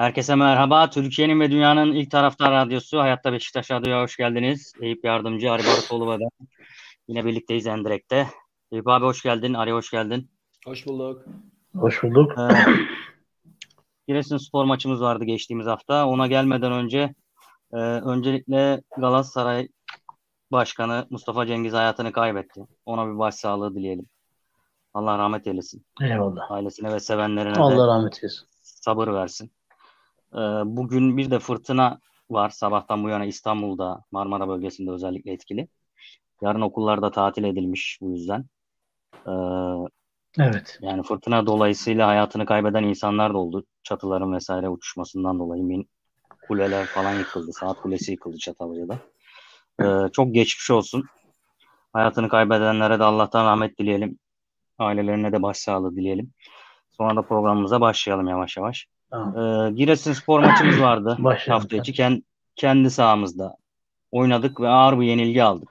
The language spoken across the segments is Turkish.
Herkese merhaba. Türkiye'nin ve dünyanın ilk taraftar radyosu Hayatta Beşiktaş Radyo'ya hoş geldiniz. Eyüp Yardımcı, Ari Barutoğlu ve ben. Yine birlikteyiz Endirek'te. Eyüp abi hoş geldin, Ari hoş geldin. Hoş bulduk. Hoş bulduk. Ee, Giresun spor maçımız vardı geçtiğimiz hafta. Ona gelmeden önce e, öncelikle Galatasaray Başkanı Mustafa Cengiz hayatını kaybetti. Ona bir başsağlığı dileyelim. Allah rahmet eylesin. Eyvallah. Ailesine ve sevenlerine Allah de rahmet eylesin. sabır versin. Ee, bugün bir de fırtına var. Sabahtan bu yana İstanbul'da, Marmara bölgesinde özellikle etkili. Yarın okullarda tatil edilmiş bu yüzden. Ee, Evet. yani fırtına dolayısıyla hayatını kaybeden insanlar da oldu. Çatıların vesaire uçuşmasından dolayı min kuleler falan yıkıldı. Saat kulesi yıkıldı Çatalca'da. Ee, çok geçmiş olsun. Hayatını kaybedenlere de Allah'tan rahmet dileyelim. Ailelerine de başsağlığı dileyelim. Sonra da programımıza başlayalım yavaş yavaş. Tamam. Ee, Giresun spor maçımız vardı hafta içi. Kend- kendi sahamızda oynadık ve ağır bir yenilgi aldık.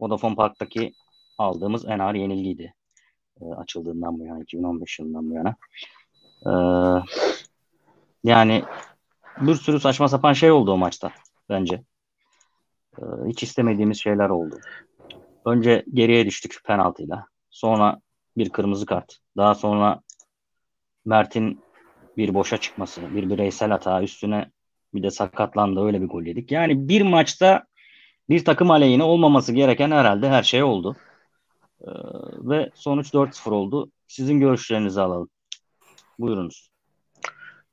Vodafone Park'taki aldığımız en ağır yenilgiydi. Ee, açıldığından bu yana, 2015 yılından bu yana. Ee, yani bir sürü saçma sapan şey oldu o maçta bence. Ee, hiç istemediğimiz şeyler oldu. Önce geriye düştük penaltıyla. Sonra bir kırmızı kart. Daha sonra Mert'in bir boşa çıkması, bir bireysel hata üstüne bir de sakatlandı öyle bir gol yedik. Yani bir maçta bir takım aleyhine olmaması gereken herhalde her şey oldu. Ee, ve sonuç 4-0 oldu. Sizin görüşlerinizi alalım. Buyurunuz.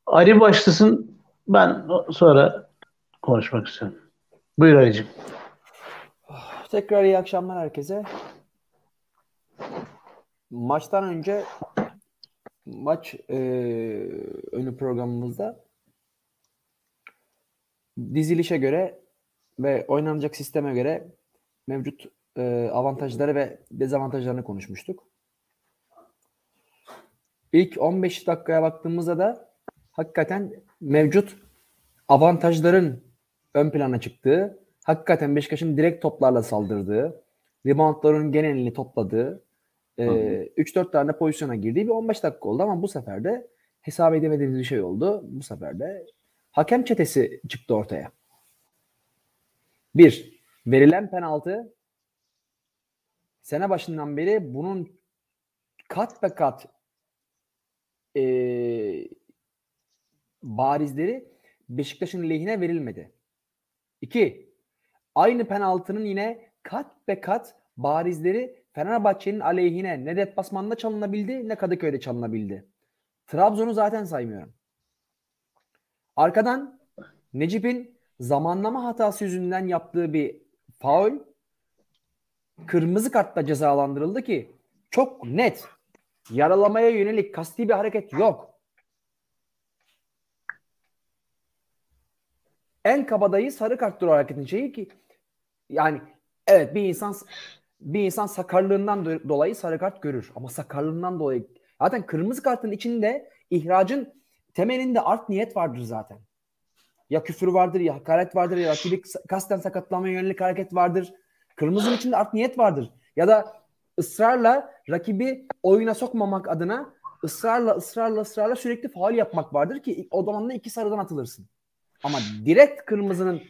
Ali başlasın. Ben sonra konuşmak istiyorum. Buyur Ali'cim. Tekrar iyi akşamlar herkese. Maçtan önce maç e, önü programımızda dizilişe göre ve oynanacak sisteme göre mevcut e, avantajları ve dezavantajlarını konuşmuştuk. İlk 15 dakikaya baktığımızda da hakikaten mevcut avantajların ön plana çıktığı, hakikaten Beşiktaş'ın direkt toplarla saldırdığı, reboundların genelini topladığı, e, 3-4 tane pozisyona girdiği bir 15 dakika oldu ama bu sefer de hesap edemediğimiz bir şey oldu. Bu sefer de hakem çetesi çıktı ortaya. Bir, verilen penaltı sene başından beri bunun kat be kat e, barizleri Beşiktaş'ın lehine verilmedi. İki, aynı penaltının yine kat be kat barizleri Fenerbahçe'nin aleyhine ne deplasmanda çalınabildi ne Kadıköy'de çalınabildi. Trabzon'u zaten saymıyorum. Arkadan Necip'in zamanlama hatası yüzünden yaptığı bir faul kırmızı kartla cezalandırıldı ki çok net yaralamaya yönelik kasti bir hareket yok. En kabadayı sarı karttır o hareketin şeyi ki yani evet bir insan bir insan sakarlığından do- dolayı sarı kart görür ama sakarlığından dolayı zaten kırmızı kartın içinde ihracın temelinde art niyet vardır zaten. Ya küfür vardır ya hakaret vardır ya rakibi kasten sakatlamaya yönelik hareket vardır. Kırmızının içinde art niyet vardır. Ya da ısrarla rakibi oyuna sokmamak adına ısrarla ısrarla ısrarla sürekli faul yapmak vardır ki o zaman da iki sarıdan atılırsın. Ama direkt kırmızının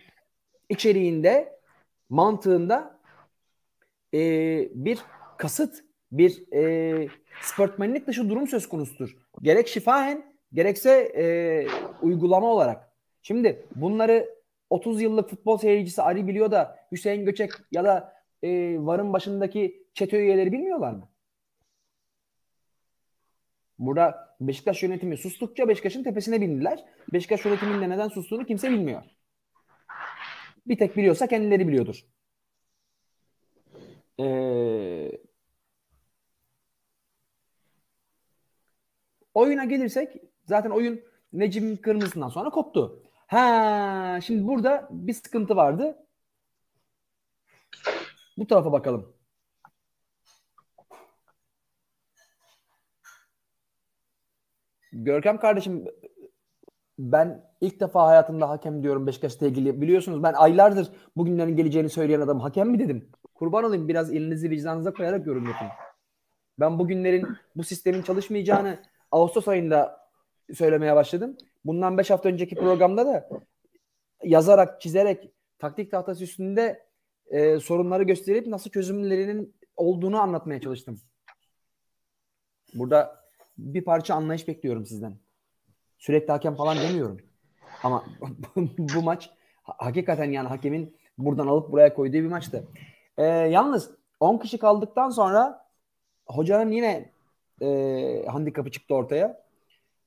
içeriğinde mantığında e, bir kasıt, bir e, sportmenlik dışı durum söz konusudur. Gerek şifahen gerekse e, uygulama olarak. Şimdi bunları 30 yıllık futbol seyircisi Ali biliyor da Hüseyin Göçek ya da e, VAR'ın başındaki çete üyeleri bilmiyorlar mı? Burada Beşiktaş yönetimi sustukça Beşiktaş'ın tepesine bindiler. Beşiktaş yönetiminin de neden sustuğunu kimse bilmiyor. Bir tek biliyorsa kendileri biliyordur. Ee, oyuna gelirsek zaten oyun Necip'in kırmızısından sonra koptu. Ha, şimdi burada bir sıkıntı vardı. Bu tarafa bakalım. Görkem kardeşim ben ilk defa hayatımda hakem diyorum Beşiktaş'la ilgili. Biliyorsunuz ben aylardır bugünlerin geleceğini söyleyen adam hakem mi dedim. Kurban olayım biraz elinizi vicdanınıza koyarak yorum yapın. Ben bugünlerin bu sistemin çalışmayacağını Ağustos ayında söylemeye başladım. bundan 5 hafta önceki programda da yazarak, çizerek taktik tahtası üstünde e, sorunları gösterip nasıl çözümlerinin olduğunu anlatmaya çalıştım. Burada bir parça anlayış bekliyorum sizden. Sürekli hakem falan demiyorum. Ama bu maç hakikaten yani hakemin buradan alıp buraya koyduğu bir maçtı. Ee, yalnız 10 kişi kaldıktan sonra hocanın yine e, handikapı çıktı ortaya.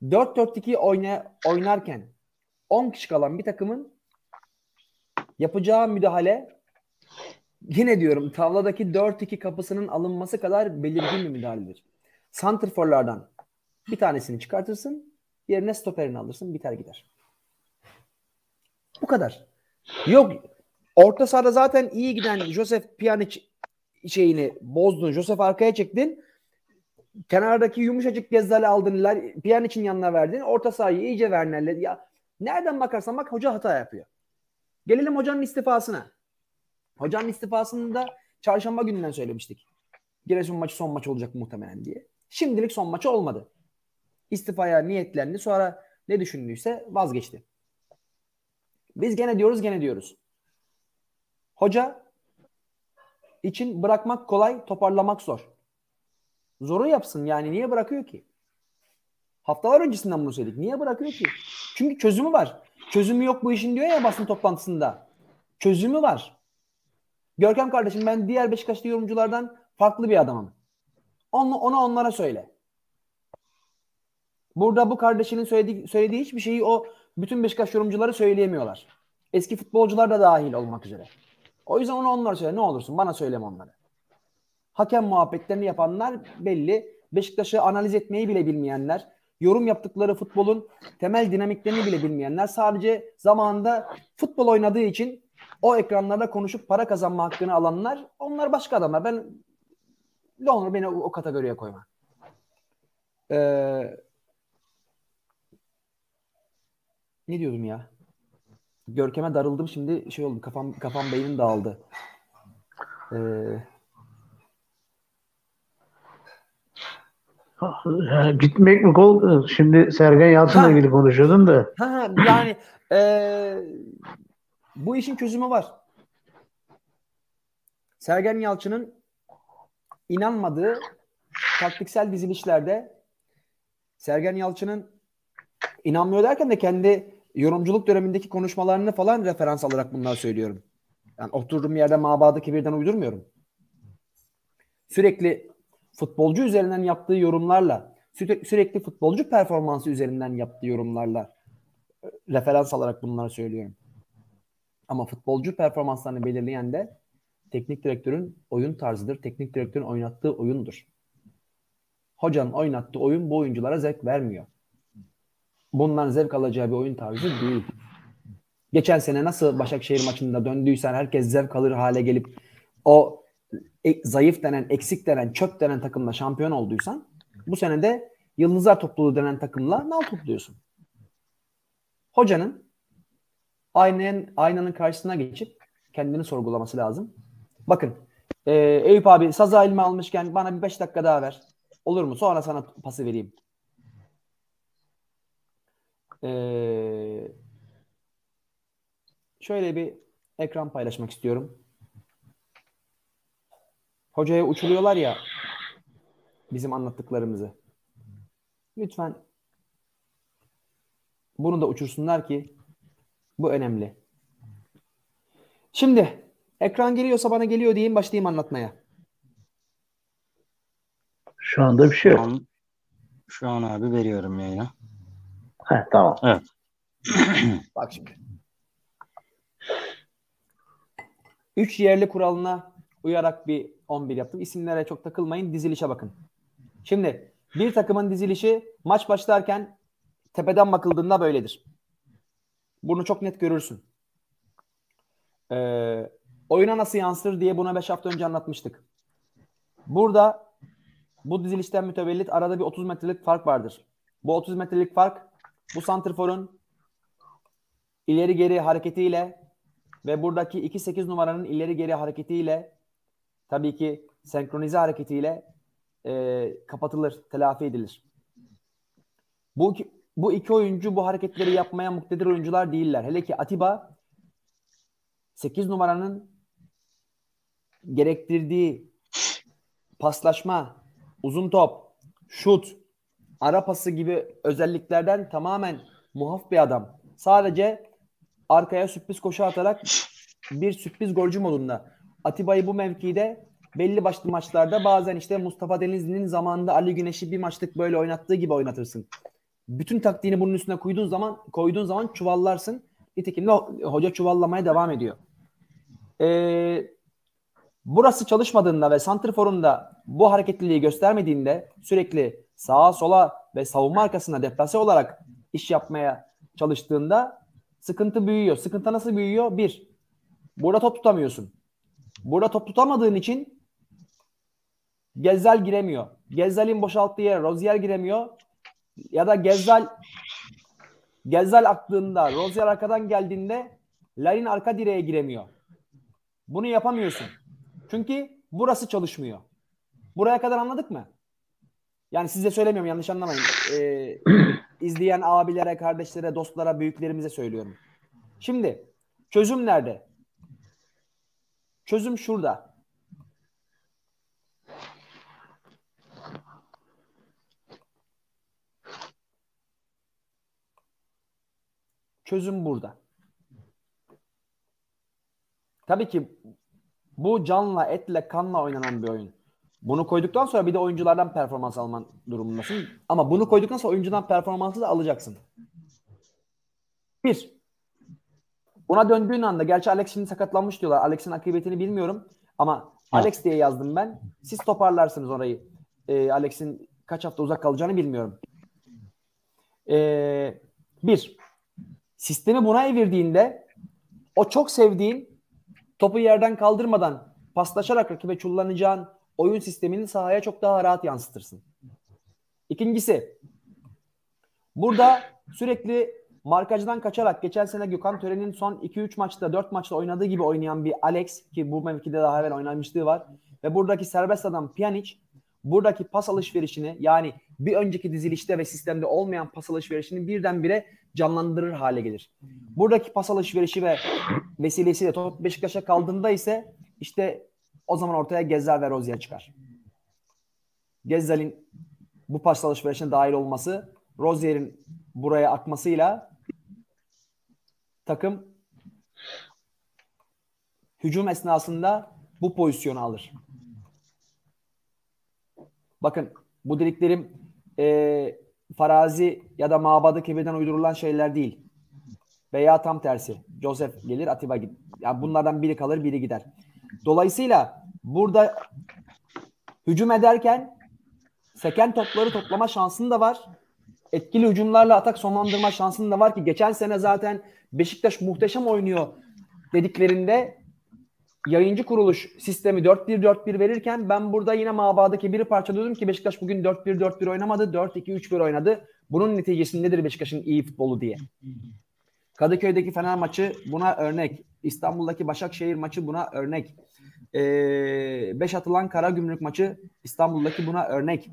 4-4-2 oyna, oynarken 10 kişi kalan bir takımın yapacağı müdahale yine diyorum tavladaki 4-2 kapısının alınması kadar belirgin bir müdahaledir. Santrforlardan bir tanesini çıkartırsın, yerine stoperini alırsın, biter gider. Bu kadar. Yok orta sahada zaten iyi giden Josef Pjanic şeyini bozdun. Josef arkaya çektin. Kenardaki yumuşacık Gezzal'i aldın. Pjanic'in yanına verdin. Orta sahayı iyice Werner'le. Ya nereden bakarsan bak hoca hata yapıyor. Gelelim hocanın istifasına. Hocanın istifasını da çarşamba gününden söylemiştik. Giresun maçı son maç olacak muhtemelen diye. Şimdilik son maçı olmadı. İstifaya niyetlendi. Sonra ne düşündüyse vazgeçti. Biz gene diyoruz gene diyoruz. Hoca için bırakmak kolay, toparlamak zor. Zoru yapsın yani niye bırakıyor ki? Haftalar öncesinden bunu söyledik. Niye bırakıyor ki? Çünkü çözümü var. Çözümü yok bu işin diyor ya basın toplantısında. Çözümü var. Görkem kardeşim ben diğer Beşiktaşlı yorumculardan farklı bir adamım. Onu, ona onlara söyle. Burada bu kardeşinin söylediği, söylediği hiçbir şeyi o bütün Beşiktaş yorumcuları söyleyemiyorlar. Eski futbolcular da dahil olmak üzere. O yüzden onu onlara söyle. Ne olursun bana söyleme onları. Hakem muhabbetlerini yapanlar belli. Beşiktaş'ı analiz etmeyi bile bilmeyenler, yorum yaptıkları futbolun temel dinamiklerini bile bilmeyenler, sadece zamanında futbol oynadığı için o ekranlarda konuşup para kazanma hakkını alanlar, onlar başka adamlar. Ben ne olur beni o, kategoriye koyma. Ee, ne diyordum ya? Görkem'e darıldım şimdi şey oldu kafam kafam beynim dağıldı. Ee, Gitmek mi kol? Şimdi Sergen Yalçın'la ilgili konuşuyordun da. ha, ha, yani ee, bu işin çözümü var. Sergen Yalçın'ın inanmadığı taktiksel dizilişlerde Sergen Yalçın'ın inanmıyor derken de kendi yorumculuk dönemindeki konuşmalarını falan referans alarak bunlar söylüyorum. Yani oturduğum yerde mabadı birden uydurmuyorum. Sürekli futbolcu üzerinden yaptığı yorumlarla, sürekli, sürekli futbolcu performansı üzerinden yaptığı yorumlarla e, referans alarak bunları söylüyorum. Ama futbolcu performanslarını belirleyen de teknik direktörün oyun tarzıdır. Teknik direktörün oynattığı oyundur. Hocanın oynattığı oyun bu oyunculara zevk vermiyor. Bundan zevk alacağı bir oyun tarzı değil. Geçen sene nasıl Başakşehir maçında döndüysen herkes zevk alır hale gelip o e- zayıf denen, eksik denen, çöp denen takımla şampiyon olduysan bu sene de Yıldızlar topluluğu denen takımla nal topluyorsun. Hocanın aynanın, aynanın karşısına geçip kendini sorgulaması lazım. Bakın e, Eyüp abi sazı elime almışken bana bir 5 dakika daha ver. Olur mu? Sonra sana pası vereyim. Ee, şöyle bir ekran paylaşmak istiyorum. Hocaya uçuruyorlar ya bizim anlattıklarımızı. Lütfen bunu da uçursunlar ki bu önemli. Şimdi ekran geliyorsa bana geliyor diyeyim başlayayım anlatmaya. Şu anda bir şey Şu yok. an, şu an abi veriyorum yayına. Heh, tamam. Bak şimdi. Üç yerli kuralına uyarak bir 11 yaptım. İsimlere çok takılmayın. Dizilişe bakın. Şimdi bir takımın dizilişi maç başlarken tepeden bakıldığında böyledir. Bunu çok net görürsün. Ee, oyuna nasıl yansır diye buna 5 hafta önce anlatmıştık. Burada bu dizilişten mütevellit arada bir 30 metrelik fark vardır. Bu 30 metrelik fark bu santrforun ileri geri hareketiyle ve buradaki 2-8 numaranın ileri geri hareketiyle tabii ki senkronize hareketiyle e, kapatılır, telafi edilir. Bu bu iki oyuncu bu hareketleri yapmaya muktedir oyuncular değiller. Hele ki Atiba 8 numaranın gerektirdiği paslaşma, uzun top, şut, ara pası gibi özelliklerden tamamen muaf bir adam. Sadece arkaya sürpriz koşu atarak bir sürpriz golcü modunda. Atiba'yı bu mevkide belli başlı maçlarda bazen işte Mustafa Denizli'nin zamanında Ali Güneş'i bir maçlık böyle oynattığı gibi oynatırsın. Bütün taktiğini bunun üstüne koyduğun zaman koyduğun zaman çuvallarsın. Nitekim de hoca çuvallamaya devam ediyor. Ee, burası çalışmadığında ve Santrfor'un da bu hareketliliği göstermediğinde sürekli sağa sola ve savunma arkasına deplase olarak iş yapmaya çalıştığında sıkıntı büyüyor. Sıkıntı nasıl büyüyor? Bir, burada top tutamıyorsun. Burada top tutamadığın için Gezzal giremiyor. Gezzal'in boşalttığı yere Rozier giremiyor. Ya da Gezzal Gezzal aktığında Rozier arkadan geldiğinde Larin arka direğe giremiyor. Bunu yapamıyorsun. Çünkü burası çalışmıyor. Buraya kadar anladık mı? Yani size söylemiyorum yanlış anlamayın. Ee, izleyen abilere, kardeşlere, dostlara, büyüklerimize söylüyorum. Şimdi çözüm nerede? Çözüm şurada. Çözüm burada. Tabii ki bu canla, etle, kanla oynanan bir oyun. Bunu koyduktan sonra bir de oyunculardan performans alman durumundasın. Ama bunu koyduktan sonra oyuncudan performansı da alacaksın. Bir. Buna döndüğün anda, gerçi Alex şimdi sakatlanmış diyorlar. Alex'in akıbetini bilmiyorum. Ama Alex diye yazdım ben. Siz toparlarsınız orayı. Ee, Alex'in kaç hafta uzak kalacağını bilmiyorum. Ee, bir. Sistemi buna evirdiğinde o çok sevdiğin topu yerden kaldırmadan paslaşarak rakibe çullanacağın oyun sistemini sahaya çok daha rahat yansıtırsın. İkincisi burada sürekli markajdan kaçarak geçen sene Gökhan Tören'in son 2-3 maçta 4 maçta oynadığı gibi oynayan bir Alex ki bu mevkide daha evvel oynamışlığı var ve buradaki serbest adam Pjanic buradaki pas alışverişini yani bir önceki dizilişte ve sistemde olmayan pas alışverişini birdenbire canlandırır hale gelir. Buradaki pas alışverişi ve vesilesiyle top Beşiktaş'a kaldığında ise işte o zaman ortaya Gezzal ve Rozier çıkar. Gezzal'in bu pas alışverişine dahil olması, Rozier'in buraya akmasıyla takım hücum esnasında bu pozisyonu alır. Bakın bu dediklerim e, farazi ya da mabadı kebirden uydurulan şeyler değil. Veya tam tersi. Joseph gelir Atiba gider. Yani bunlardan biri kalır biri gider. Dolayısıyla burada hücum ederken seken topları toplama şansın da var. Etkili hücumlarla atak sonlandırma şansın da var ki geçen sene zaten Beşiktaş muhteşem oynuyor dediklerinde yayıncı kuruluş sistemi 4-1-4-1 verirken ben burada yine mabadaki biri parçalıyordum ki Beşiktaş bugün 4-1-4-1 oynamadı. 4-2-3-1 oynadı. Bunun neticesi nedir Beşiktaş'ın iyi futbolu diye. Kadıköy'deki Fener maçı buna örnek. İstanbul'daki Başakşehir maçı buna örnek. 5 ee, atılan Karagümrük maçı İstanbul'daki buna örnek.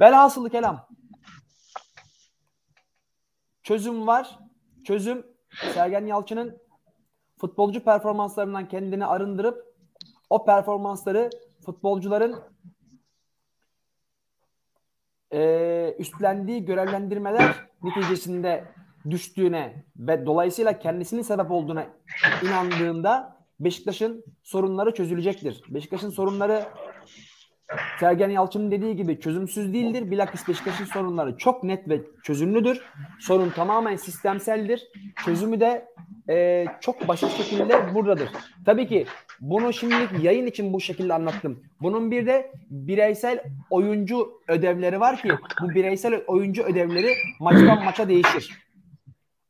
Velhasılı kelam. Çözüm var. Çözüm Sergen Yalçın'ın futbolcu performanslarından kendini arındırıp o performansları futbolcuların e, üstlendiği görevlendirmeler neticesinde düştüğüne ve dolayısıyla kendisinin sebep olduğuna inandığında Beşiktaş'ın sorunları çözülecektir. Beşiktaş'ın sorunları Sergen Yalçın'ın dediği gibi çözümsüz değildir. Bilakis Beşiktaş'ın sorunları çok net ve çözümlüdür. Sorun tamamen sistemseldir. Çözümü de e, çok basit şekilde buradadır. Tabii ki bunu şimdilik yayın için bu şekilde anlattım. Bunun bir de bireysel oyuncu ödevleri var ki bu bireysel oyuncu ödevleri maçtan maça değişir.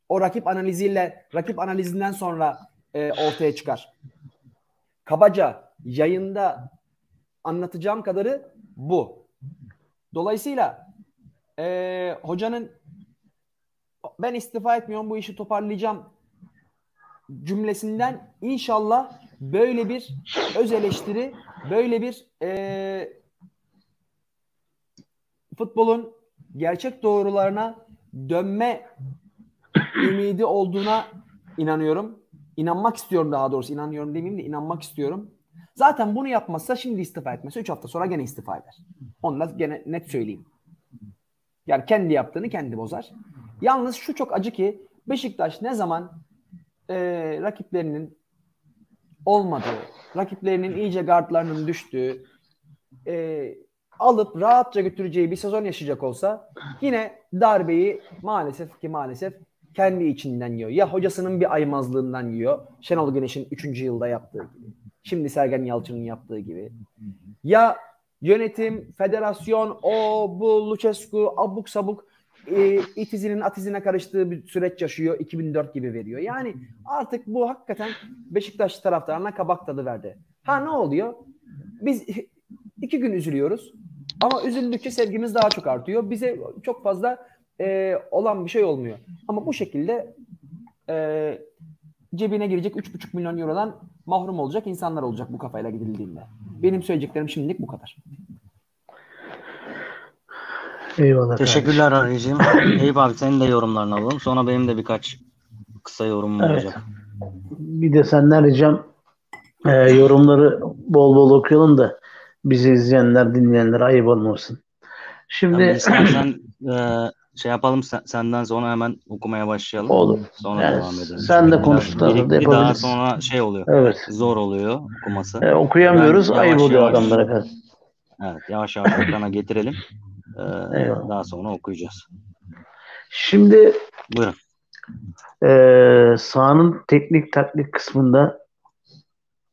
O rakip analiziyle, rakip analizinden sonra e, ortaya çıkar. Kabaca yayında anlatacağım kadarı bu. Dolayısıyla e, hocanın ben istifa etmiyorum bu işi toparlayacağım cümlesinden inşallah böyle bir öz eleştiri, böyle bir e, futbolun gerçek doğrularına dönme ümidi olduğuna inanıyorum. İnanmak istiyorum daha doğrusu. İnanıyorum demeyeyim de inanmak istiyorum. Zaten bunu yapmazsa şimdi istifa etmesi 3 hafta sonra gene istifa eder. Onu da gene net söyleyeyim. Yani kendi yaptığını kendi bozar. Yalnız şu çok acı ki Beşiktaş ne zaman e, rakiplerinin olmadığı, rakiplerinin iyice gardlarının düştüğü, e, alıp rahatça götüreceği bir sezon yaşayacak olsa yine darbeyi maalesef ki maalesef kendi içinden yiyor. Ya hocasının bir aymazlığından yiyor. Şenol Güneş'in 3. yılda yaptığı gibi. Şimdi Sergen Yalçın'ın yaptığı gibi. Ya yönetim, federasyon, o, bu, Lucescu, abuk sabuk e, itizinin atizine karıştığı bir süreç yaşıyor. 2004 gibi veriyor. Yani artık bu hakikaten Beşiktaş taraftarına kabak tadı verdi. Ha ne oluyor? Biz iki gün üzülüyoruz. Ama üzüldükçe sevgimiz daha çok artıyor. Bize çok fazla e, olan bir şey olmuyor. Ama bu şekilde e, cebine girecek 3,5 milyon eurodan mahrum olacak insanlar olacak bu kafayla gidildiğinde. Benim söyleyeceklerim şimdilik bu kadar. Eyvallah. Teşekkürler Arıcığım. Eyüp abi senin de yorumlarını alalım. Sonra benim de birkaç kısa yorumum Evet. olacak. Bir de senden ricam e, yorumları bol bol okuyalım da bizi izleyenler, dinleyenler ayıp olmasın. Şimdi Yani istersen e, şey yapalım sen- senden sonra hemen okumaya başlayalım. Olur. Sonra Yani devam edelim. sen de sonra da Daha sonra şey oluyor. evet. Zor oluyor okuması. E, okuyamıyoruz. Ben ayıp oluyor adamlara karşı. Evet, yavaş yavaş ekrana getirelim. E, Eyvallah. daha sonra okuyacağız. Şimdi Buyurun. e, sahanın teknik taktik kısmında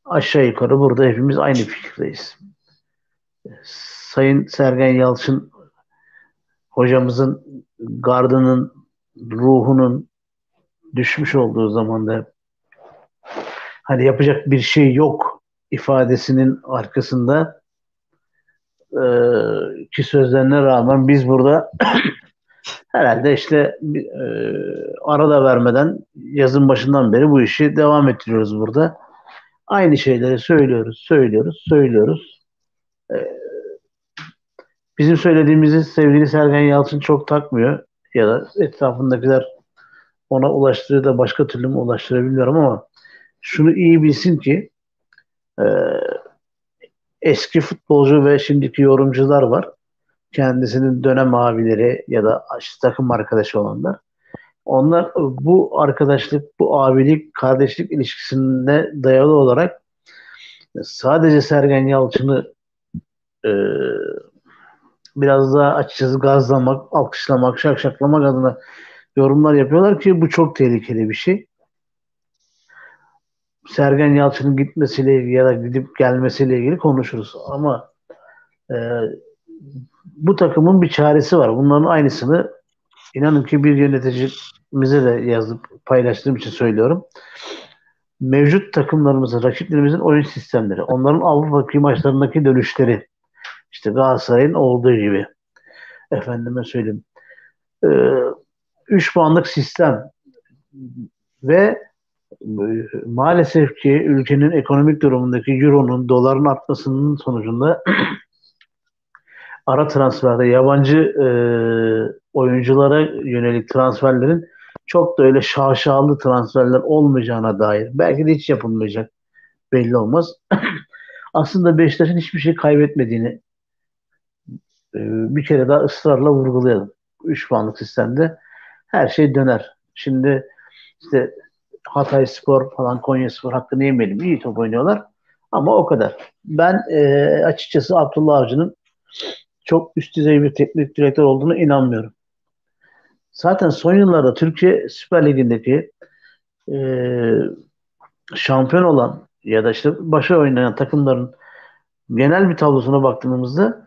aşağı yukarı burada hepimiz aynı fikirdeyiz. Sayın Sergen Yalçın hocamızın gardının ruhunun düşmüş olduğu zamanda hani yapacak bir şey yok ifadesinin arkasında e, ki sözlerine rağmen biz burada herhalde işte e, arada vermeden yazın başından beri bu işi devam ettiriyoruz burada. Aynı şeyleri söylüyoruz, söylüyoruz, söylüyoruz. E, bizim söylediğimizi sevgili Sergen Yalçın çok takmıyor ya da etrafındakiler ona ulaştırıyor da başka türlü mü ulaştırabiliyorum ama şunu iyi bilsin ki e, eski futbolcu ve şimdiki yorumcular var. Kendisinin dönem abileri ya da takım arkadaşı olanlar. Onlar bu arkadaşlık, bu abilik, kardeşlik ilişkisinde dayalı olarak sadece Sergen Yalçın'ı e, biraz daha açıkçası gazlamak, alkışlamak, şakşaklamak adına yorumlar yapıyorlar ki bu çok tehlikeli bir şey. Sergen Yalçın'ın gitmesiyle ilgili ya da gidip gelmesiyle ilgili konuşuruz. Ama e, bu takımın bir çaresi var. Bunların aynısını inanın ki bir yöneticimize de yazıp paylaştığım için söylüyorum. Mevcut takımlarımızın, rakiplerimizin oyun sistemleri, onların Avrupa maçlarındaki dönüşleri, işte Galatasaray'ın olduğu gibi efendime söyleyeyim. 3 puanlık sistem ve e, maalesef ki ülkenin ekonomik durumundaki euronun, doların artmasının sonucunda ara transferde yabancı e, oyunculara yönelik transferlerin çok da öyle şaşalı transferler olmayacağına dair. Belki de hiç yapılmayacak. Belli olmaz. Aslında Beşiktaş'ın hiçbir şey kaybetmediğini e, bir kere daha ısrarla vurgulayalım. 3 puanlık sistemde her şey döner. Şimdi işte Hatay Spor falan Konya Spor hakkını yemeyelim. İyi top oynuyorlar. Ama o kadar. Ben e, açıkçası Abdullah Avcı'nın çok üst düzey bir teknik direktör olduğunu inanmıyorum. Zaten son yıllarda Türkiye Süper Ligi'ndeki e, şampiyon olan ya da işte başa oynayan takımların genel bir tablosuna baktığımızda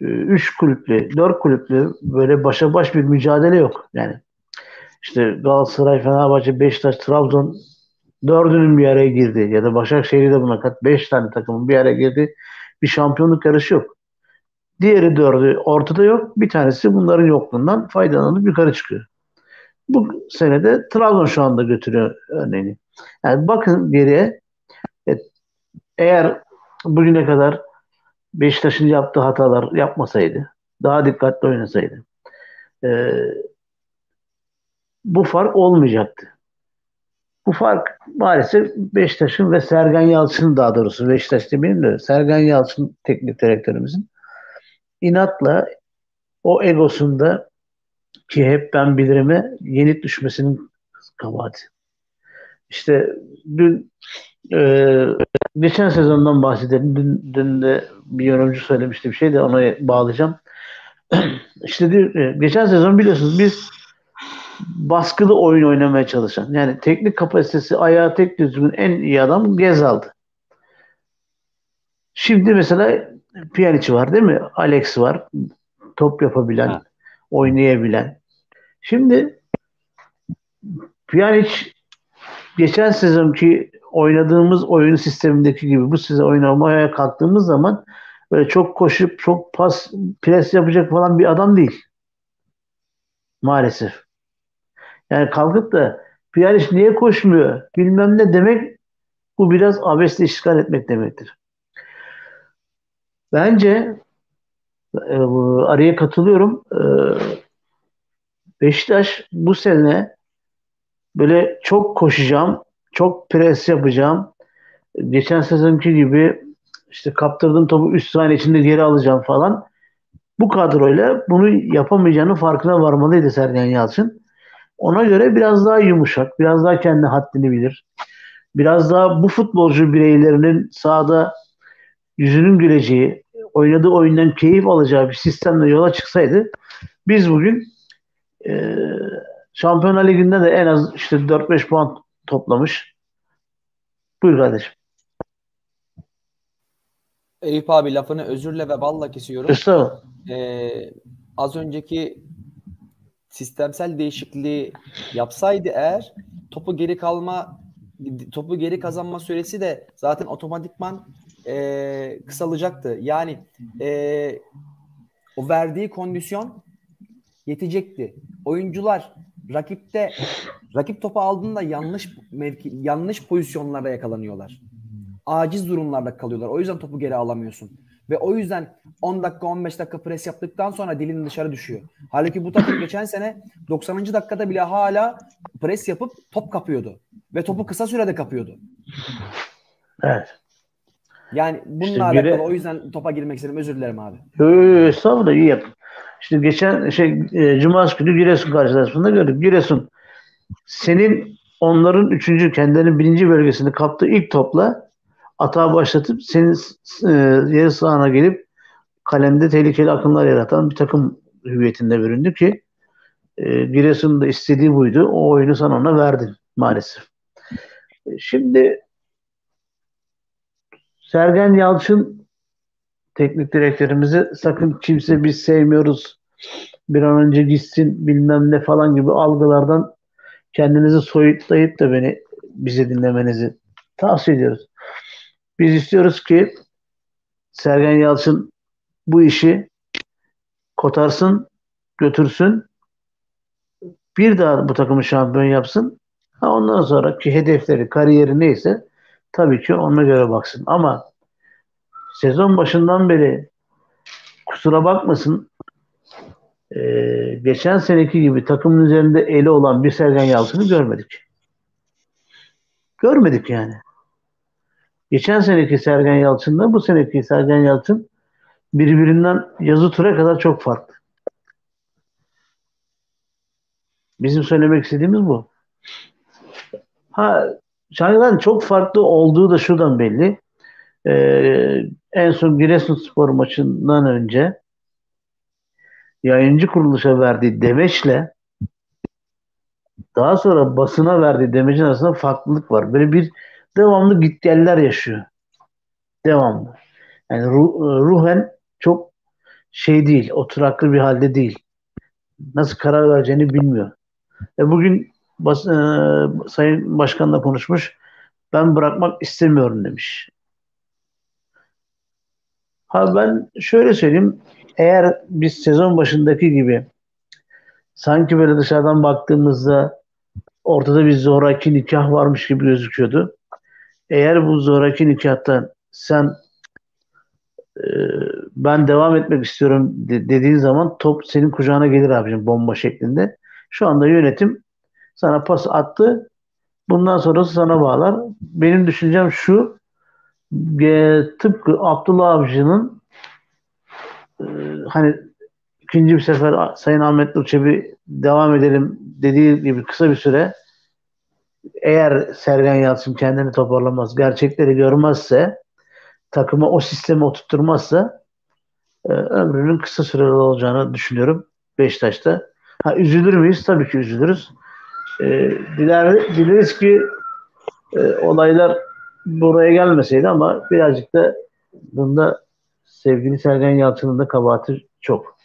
3 kulüplü, 4 kulüplü böyle başa baş bir mücadele yok. Yani işte Galatasaray, Fenerbahçe, Beşiktaş, Trabzon dördünün bir araya girdi ya da Başakşehir'i de buna kat 5 tane takımın bir araya girdi. Bir şampiyonluk yarışı yok. Diğeri dördü ortada yok. Bir tanesi bunların yokluğundan faydalanıp yukarı çıkıyor. Bu senede Trabzon şu anda götürüyor örneğini. Yani bakın geriye eğer bugüne kadar Beşiktaş'ın yaptığı hatalar yapmasaydı, daha dikkatli oynasaydı, e, bu fark olmayacaktı. Bu fark maalesef Beşiktaş'ın ve Sergen Yalçın'ın daha doğrusu Beşiktaş demeyeyim de Sergen Yalçın teknik direktörümüzün inatla o egosunda ki hep ben bilirime yenik düşmesinin kabahati. İşte dün e, geçen sezondan bahsedelim. Dün, dün de bir yorumcu söylemişti bir şey de ona bağlayacağım. işte diyor, e, geçen sezon biliyorsunuz biz baskılı oyun oynamaya çalışan yani teknik kapasitesi ayağı tek düzgün en iyi adam Gezal'dı. Şimdi mesela Pjanic var değil mi? Alex var. Top yapabilen, ha. oynayabilen. Şimdi Pjanic geçen sezonki oynadığımız oyun sistemindeki gibi bu size oynamaya kalktığımız zaman böyle çok koşup çok pas pres yapacak falan bir adam değil. Maalesef. Yani kalkıp da Pjanic niye koşmuyor bilmem ne demek bu biraz abesle işgal etmek demektir. Bence e, araya katılıyorum. E, Beşiktaş bu sene böyle çok koşacağım, çok pres yapacağım. Geçen sezonki gibi işte kaptırdığım topu 3 saniye içinde geri alacağım falan. Bu kadroyla bunu yapamayacağının farkına varmalıydı Sergen Yalçın. Ona göre biraz daha yumuşak, biraz daha kendi haddini bilir. Biraz daha bu futbolcu bireylerinin sahada yüzünün güleceği, oynadığı oyundan keyif alacağı bir sistemle yola çıksaydı biz bugün e, Şampiyonlar Ligi'nde de en az işte 4-5 puan toplamış. Buyur kardeşim. Eyüp abi lafını özürle ve balla kesiyorum. Estağfurullah. Ee, az önceki sistemsel değişikliği yapsaydı eğer topu geri kalma topu geri kazanma süresi de zaten otomatikman e, kısalacaktı. Yani e, o verdiği kondisyon yetecekti. Oyuncular rakipte rakip topu aldığında yanlış mevki, yanlış pozisyonlarda yakalanıyorlar. Aciz durumlarda kalıyorlar. O yüzden topu geri alamıyorsun. Ve o yüzden 10 dakika 15 dakika pres yaptıktan sonra dilin dışarı düşüyor. Halbuki bu takım geçen sene 90. dakikada bile hala pres yapıp top kapıyordu. Ve topu kısa sürede kapıyordu. Evet. Yani bununla işte alakalı biri... o yüzden topa girmek istedim. Özür dilerim abi. Estağfurullah iyi yaptın. İşte geçen şey e, Cumartesi günü Giresun karşılaşmasında gördük. Giresun senin onların üçüncü kendilerinin birinci bölgesini kaptığı ilk topla atağı başlatıp senin e, yarı sahana gelip kalemde tehlikeli akımlar yaratan bir takım hüviyetinde büründü ki e, Giresun'un da istediği buydu. O oyunu sen ona verdin maalesef. E, şimdi Sergen Yalçın teknik direktörümüzü sakın kimse biz sevmiyoruz bir an önce gitsin bilmem ne falan gibi algılardan kendinizi soyutlayıp da beni bizi dinlemenizi tavsiye ediyoruz. Biz istiyoruz ki Sergen Yalçın bu işi kotarsın, götürsün. Bir daha bu takımı şampiyon yapsın. Ha ondan sonraki hedefleri, kariyeri neyse tabii ki ona göre baksın. Ama sezon başından beri kusura bakmasın e, geçen seneki gibi takımın üzerinde eli olan bir Sergen Yalçın'ı görmedik. Görmedik yani. Geçen seneki Sergen Yalçın'la bu seneki Sergen Yalçın birbirinden yazı tura kadar çok farklı. Bizim söylemek istediğimiz bu. Ha Şahin'den çok farklı olduğu da şuradan belli. Ee, en son Giresunspor maçından önce yayıncı kuruluşa verdiği demeçle daha sonra basına verdiği demecin arasında farklılık var. Böyle bir devamlı gitgeller yaşıyor. Devamlı. Yani ruh, ruhen çok şey değil, oturaklı bir halde değil. Nasıl karar vereceğini bilmiyor. E bugün bas, e, Sayın Başkan'la konuşmuş. Ben bırakmak istemiyorum demiş. Ha ben şöyle söyleyeyim. Eğer biz sezon başındaki gibi sanki böyle dışarıdan baktığımızda ortada bir zoraki nikah varmış gibi gözüküyordu. Eğer bu zoraki nikahtan sen e, ben devam etmek istiyorum de, dediğin zaman top senin kucağına gelir abicim bomba şeklinde. Şu anda yönetim Sana pas attı. Bundan sonrası sana bağlar. Benim düşüncem şu. E, tıpkı Abdullah Avcı'nın e, hani ikinci bir sefer Sayın Ahmet Nur devam edelim dediği gibi kısa bir süre eğer Sergen Yalçın kendini toparlamaz, gerçekleri görmezse takıma o sistemi oturtturmazsa e, ömrünün kısa süreli olacağını düşünüyorum Beşiktaş'ta. Ha, üzülür müyüz? Tabii ki üzülürüz. E, diler, dileriz ki e, olaylar buraya gelmeseydi ama birazcık da bunda sevgili Sergen Yalçın'ın da kabahati çok.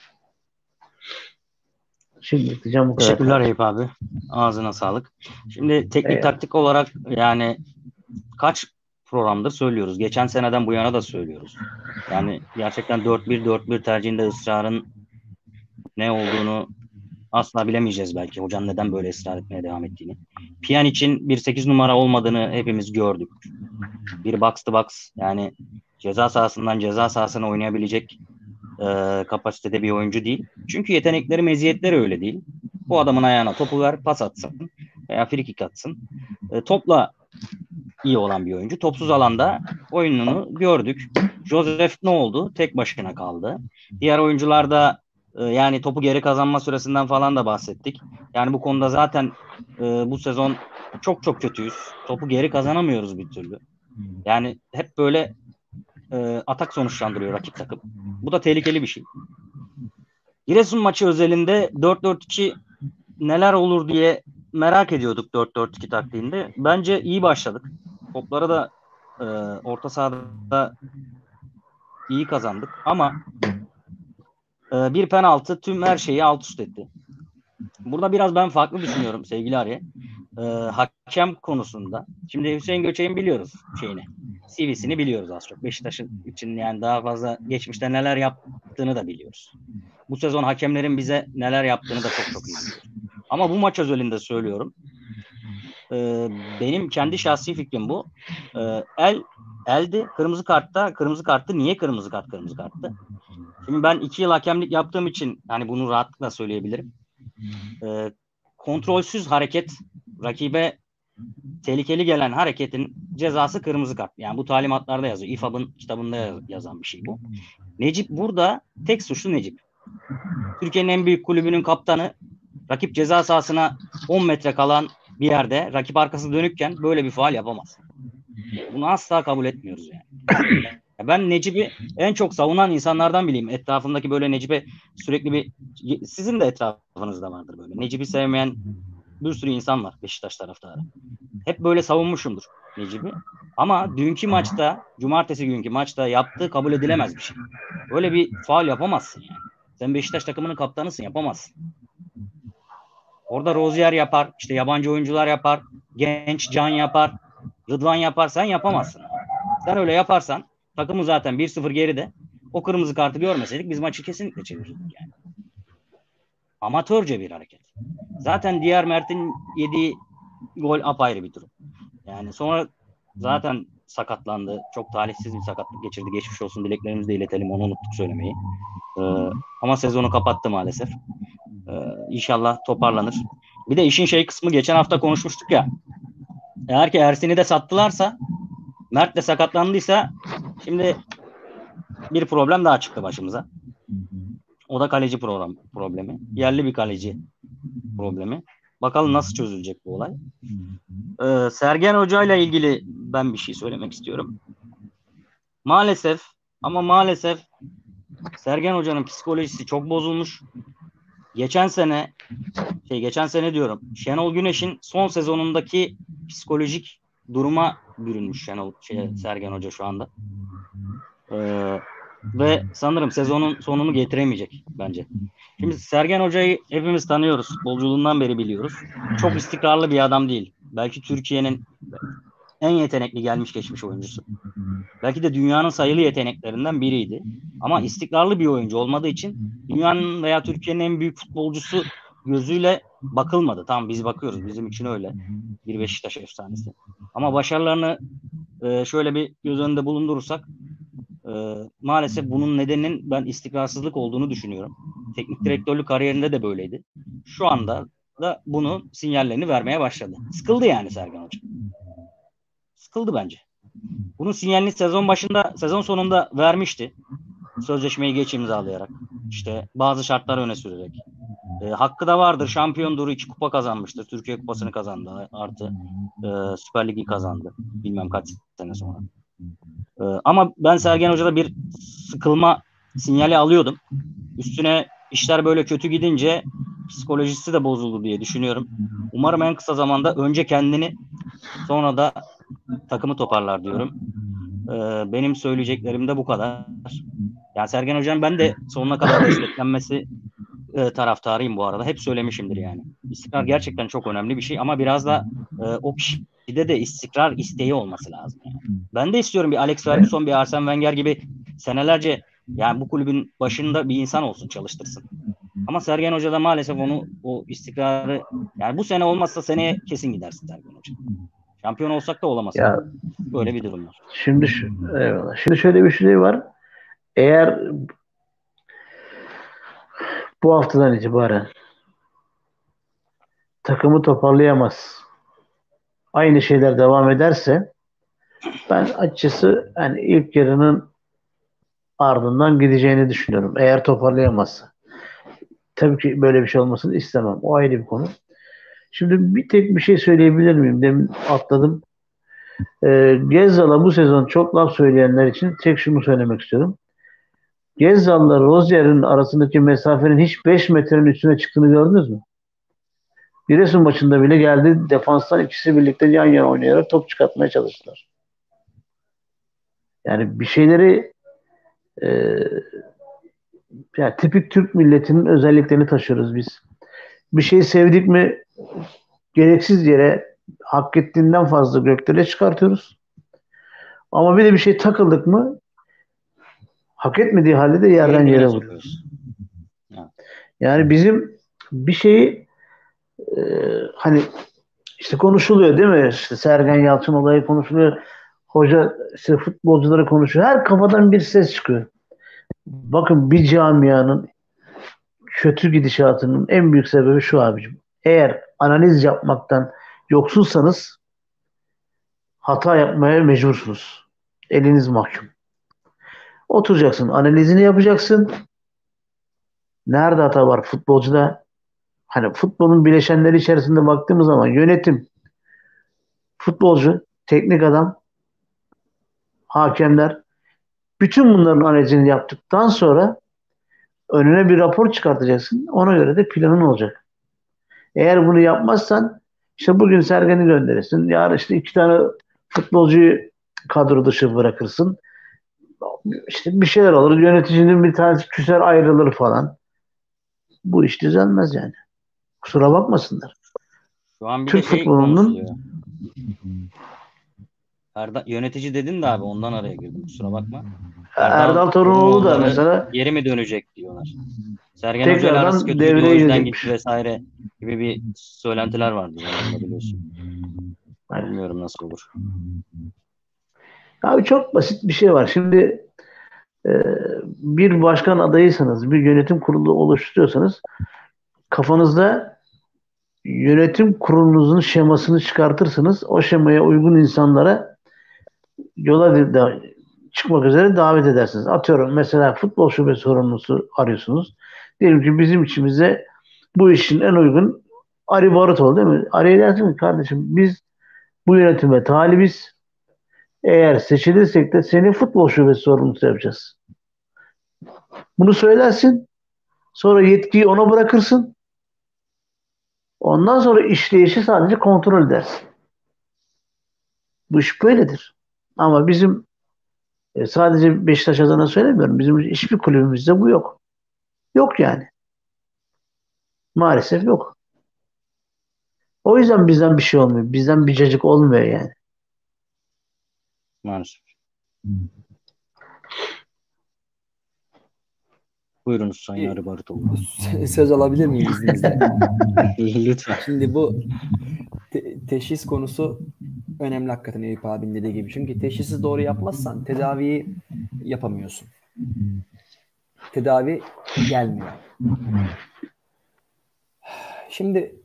Şimdi diyeceğim bu kadar. Teşekkürler Eyüp abi. Ağzına sağlık. Şimdi teknik Eyvallah. taktik olarak yani kaç programdır söylüyoruz. Geçen seneden bu yana da söylüyoruz. Yani gerçekten 4-1-4-1 tercihinde ısrarın ne olduğunu asla bilemeyeceğiz belki. Hocam neden böyle ısrar etmeye devam ettiğini. Piyan için bir 8 numara olmadığını hepimiz gördük. Bir box to box yani ceza sahasından ceza sahasına oynayabilecek e, kapasitede bir oyuncu değil. Çünkü yetenekleri, meziyetleri öyle değil. Bu adamın ayağına topu ver, pas atsın veya free kick atsın. E, topla iyi olan bir oyuncu. Topsuz alanda oyununu gördük. Joseph ne oldu? Tek başına kaldı. Diğer oyuncularda e, yani topu geri kazanma süresinden falan da bahsettik. Yani bu konuda zaten e, bu sezon çok çok kötüyüz. Topu geri kazanamıyoruz bir türlü. Yani hep böyle e, atak sonuçlandırıyor rakip takım. Bu da tehlikeli bir şey. Giresun maçı özelinde 4-4-2 neler olur diye merak ediyorduk 4-4-2 taktiğinde. Bence iyi başladık. Topları da e, orta sahada iyi kazandık ama e, bir penaltı tüm her şeyi alt üst etti. Burada biraz ben farklı düşünüyorum sevgili Ari. E, hakem konusunda. Şimdi Hüseyin Göçek'in biliyoruz şeyini. CV'sini biliyoruz az çok. Beşiktaş'ın için yani daha fazla geçmişte neler yaptığını da biliyoruz. Bu sezon hakemlerin bize neler yaptığını da çok çok iyi biliyoruz. Ama bu maç özelinde söylüyorum. Ee, benim kendi şahsi fikrim bu. Ee, el eldi kırmızı kartta kırmızı karttı. Niye kırmızı kart kırmızı karttı? Şimdi ben iki yıl hakemlik yaptığım için hani bunu rahatlıkla söyleyebilirim. Ee, kontrolsüz hareket rakibe tehlikeli gelen hareketin cezası kırmızı kart. Yani bu talimatlarda yazıyor. İFAB'ın kitabında yaz- yazan bir şey bu. Necip burada tek suçlu Necip. Türkiye'nin en büyük kulübünün kaptanı rakip ceza sahasına 10 metre kalan bir yerde rakip arkası dönükken böyle bir faal yapamaz. Bunu asla kabul etmiyoruz yani. Ya Ben Necip'i en çok savunan insanlardan bileyim. Etrafımdaki böyle Necip'e sürekli bir sizin de etrafınızda vardır böyle. Necip'i sevmeyen bir sürü insan var Beşiktaş taraftarı. Hep böyle savunmuşumdur Necip'i. Ama dünkü maçta, cumartesi günkü maçta yaptığı kabul edilemez bir şey. Böyle bir faal yapamazsın yani. Sen Beşiktaş takımının kaptanısın yapamazsın. Orada Rozier yapar, işte yabancı oyuncular yapar, genç Can yapar, Rıdvan yapar, sen yapamazsın. Sen öyle yaparsan takımı zaten 1-0 geride. O kırmızı kartı görmeseydik biz maçı kesinlikle çevirirdik yani. Amatörce bir hareket. Zaten diğer Mert'in yediği gol apayrı bir durum. Yani sonra zaten sakatlandı. Çok talihsiz bir sakatlık geçirdi. Geçmiş olsun dileklerimizi de iletelim. Onu unuttuk söylemeyi. Ee, ama sezonu kapattı maalesef. Ee, inşallah toparlanır. Bir de işin şey kısmı geçen hafta konuşmuştuk ya. Eğer ki Ersin'i de sattılarsa Mert de sakatlandıysa şimdi bir problem daha çıktı başımıza. O da kaleci program, problemi. Yerli bir kaleci problemi. Bakalım nasıl çözülecek bu olay. Ee, Sergen Hoca ile ilgili ben bir şey söylemek istiyorum. Maalesef ama maalesef Sergen Hoca'nın psikolojisi çok bozulmuş. Geçen sene şey geçen sene diyorum. Şenol Güneş'in son sezonundaki psikolojik duruma bürünmüş Şenol şey, Sergen Hoca şu anda. Ee, ve sanırım sezonun sonunu getiremeyecek bence. Şimdi Sergen Hoca'yı hepimiz tanıyoruz. Futbolculuğundan beri biliyoruz. Çok istikrarlı bir adam değil. Belki Türkiye'nin en yetenekli gelmiş geçmiş oyuncusu. Belki de dünyanın sayılı yeteneklerinden biriydi. Ama istikrarlı bir oyuncu olmadığı için dünyanın veya Türkiye'nin en büyük futbolcusu gözüyle bakılmadı. Tamam biz bakıyoruz. Bizim için öyle. Bir Beşiktaş efsanesi. Ama başarılarını e, şöyle bir göz önünde bulundurursak e, maalesef bunun nedeninin ben istikrarsızlık olduğunu düşünüyorum. Teknik direktörlük kariyerinde de böyleydi. Şu anda da bunu sinyallerini vermeye başladı. Sıkıldı yani Sergen Hoca. Sıkıldı bence. Bunun sinyalini sezon başında, sezon sonunda vermişti. Sözleşmeyi geç imzalayarak. İşte bazı şartlar öne sürerek. E, hakkı da vardır. Şampiyondur. iki kupa kazanmıştır. Türkiye kupasını kazandı. Artı e, Süper Ligi kazandı. Bilmem kaç sene sonra. E, ama ben Sergen Hoca'da bir sıkılma sinyali alıyordum. Üstüne işler böyle kötü gidince psikolojisi de bozuldu diye düşünüyorum. Umarım en kısa zamanda önce kendini sonra da takımı toparlar diyorum. Ee, benim söyleyeceklerim de bu kadar. Yani Sergen Hocam ben de sonuna kadar desteklenmesi e, taraftarıyım bu arada. Hep söylemişimdir yani. İstikrar gerçekten çok önemli bir şey ama biraz da e, o kişide de istikrar isteği olması lazım. Yani. Ben de istiyorum bir Alex Ferguson, bir Arsene Wenger gibi senelerce yani bu kulübün başında bir insan olsun çalıştırsın. Ama Sergen Hoca da maalesef onu o istikrarı yani bu sene olmazsa seneye kesin gidersin Sergen Hoca. Şampiyon olsak da olamaz. Ya, Böyle bir durum var. Şimdi şu, eyvallah. Şimdi şöyle bir şey var. Eğer bu haftadan itibaren takımı toparlayamaz. Aynı şeyler devam ederse ben açıkçası yani ilk yarının ardından gideceğini düşünüyorum. Eğer toparlayamazsa. Tabii ki böyle bir şey olmasını istemem. O ayrı bir konu. Şimdi bir tek bir şey söyleyebilir miyim? Demin atladım. Ee, Gezzal'a bu sezon çok laf söyleyenler için tek şunu söylemek istiyorum. Gezzal'la Rozier'in arasındaki mesafenin hiç 5 metrenin üstüne çıktığını gördünüz mü? Giresun maçında bile geldi. Defanstan ikisi birlikte yan yana oynayarak top çıkartmaya çalıştılar. Yani bir şeyleri e, yani tipik Türk milletinin özelliklerini taşıyoruz biz. Bir şeyi sevdik mi gereksiz yere hak ettiğinden fazla göklere çıkartıyoruz. Ama bir de bir şey takıldık mı hak etmediği halde de yerden yere vuruyoruz. Yani bizim bir şeyi e, hani işte konuşuluyor değil mi? İşte Sergen Yalçın olayı konuşuluyor. Hoca işte futbolcuları konuşuyor. Her kafadan bir ses çıkıyor. Bakın bir camianın kötü gidişatının en büyük sebebi şu abicim. Eğer analiz yapmaktan yoksulsanız hata yapmaya mecbursunuz. Eliniz mahkum. Oturacaksın, analizini yapacaksın. Nerede hata var futbolcuda? Hani futbolun bileşenleri içerisinde baktığımız zaman yönetim, futbolcu, teknik adam, hakemler bütün bunların analizini yaptıktan sonra önüne bir rapor çıkartacaksın. Ona göre de planın olacak. Eğer bunu yapmazsan işte bugün Sergen'i gönderirsin. Yarın işte iki tane futbolcuyu kadro dışı bırakırsın. İşte bir şeyler olur. Yöneticinin bir tanesi küser ayrılır falan. Bu iş düzelmez yani. Kusura bakmasınlar. Şu an bir Türk şey futbolunun Erda, yönetici dedin de abi ondan araya girdim kusura bakma. Erdal, Erdal Torunoğlu da mesela geri mi dönecek diyorlar. Sergen Hoca arası kötüydü o yüzden gitti vesaire gibi bir söylentiler vardı. Biliyorsun. Bilmiyorum nasıl olur. Abi çok basit bir şey var. Şimdi e, bir başkan adayıysanız, bir yönetim kurulu oluşturuyorsanız kafanızda yönetim kurulunuzun şemasını çıkartırsınız. O şemaya uygun insanlara yola da, çıkmak üzere davet edersiniz. Atıyorum mesela futbol şube sorumlusu arıyorsunuz. Diyelim ki bizim içimizde bu işin en uygun Ari Barutoğlu değil mi? Ari'ye dersin ki kardeşim biz bu yönetime talibiz. Eğer seçilirsek de seni futbol şubesi sorumlusu yapacağız. Bunu söylersin. Sonra yetkiyi ona bırakırsın. Ondan sonra işleyişi sadece kontrol edersin. Bu iş böyledir. Ama bizim e, sadece Beşiktaş adına söylemiyorum. Bizim hiçbir kulübümüzde bu yok. Yok yani. Maalesef yok. O yüzden bizden bir şey olmuyor. Bizden bir cacık olmuyor yani. Maalesef. Buyurunuz Sayın Arı Barıtoğlu. Söz alabilir miyim izninizle? Lütfen. Şimdi bu te- teşhis konusu önemli hakikaten Eyüp abinin dediği gibi. Çünkü teşhisi doğru yapmazsan tedaviyi yapamıyorsun. Tedavi gelmiyor. Şimdi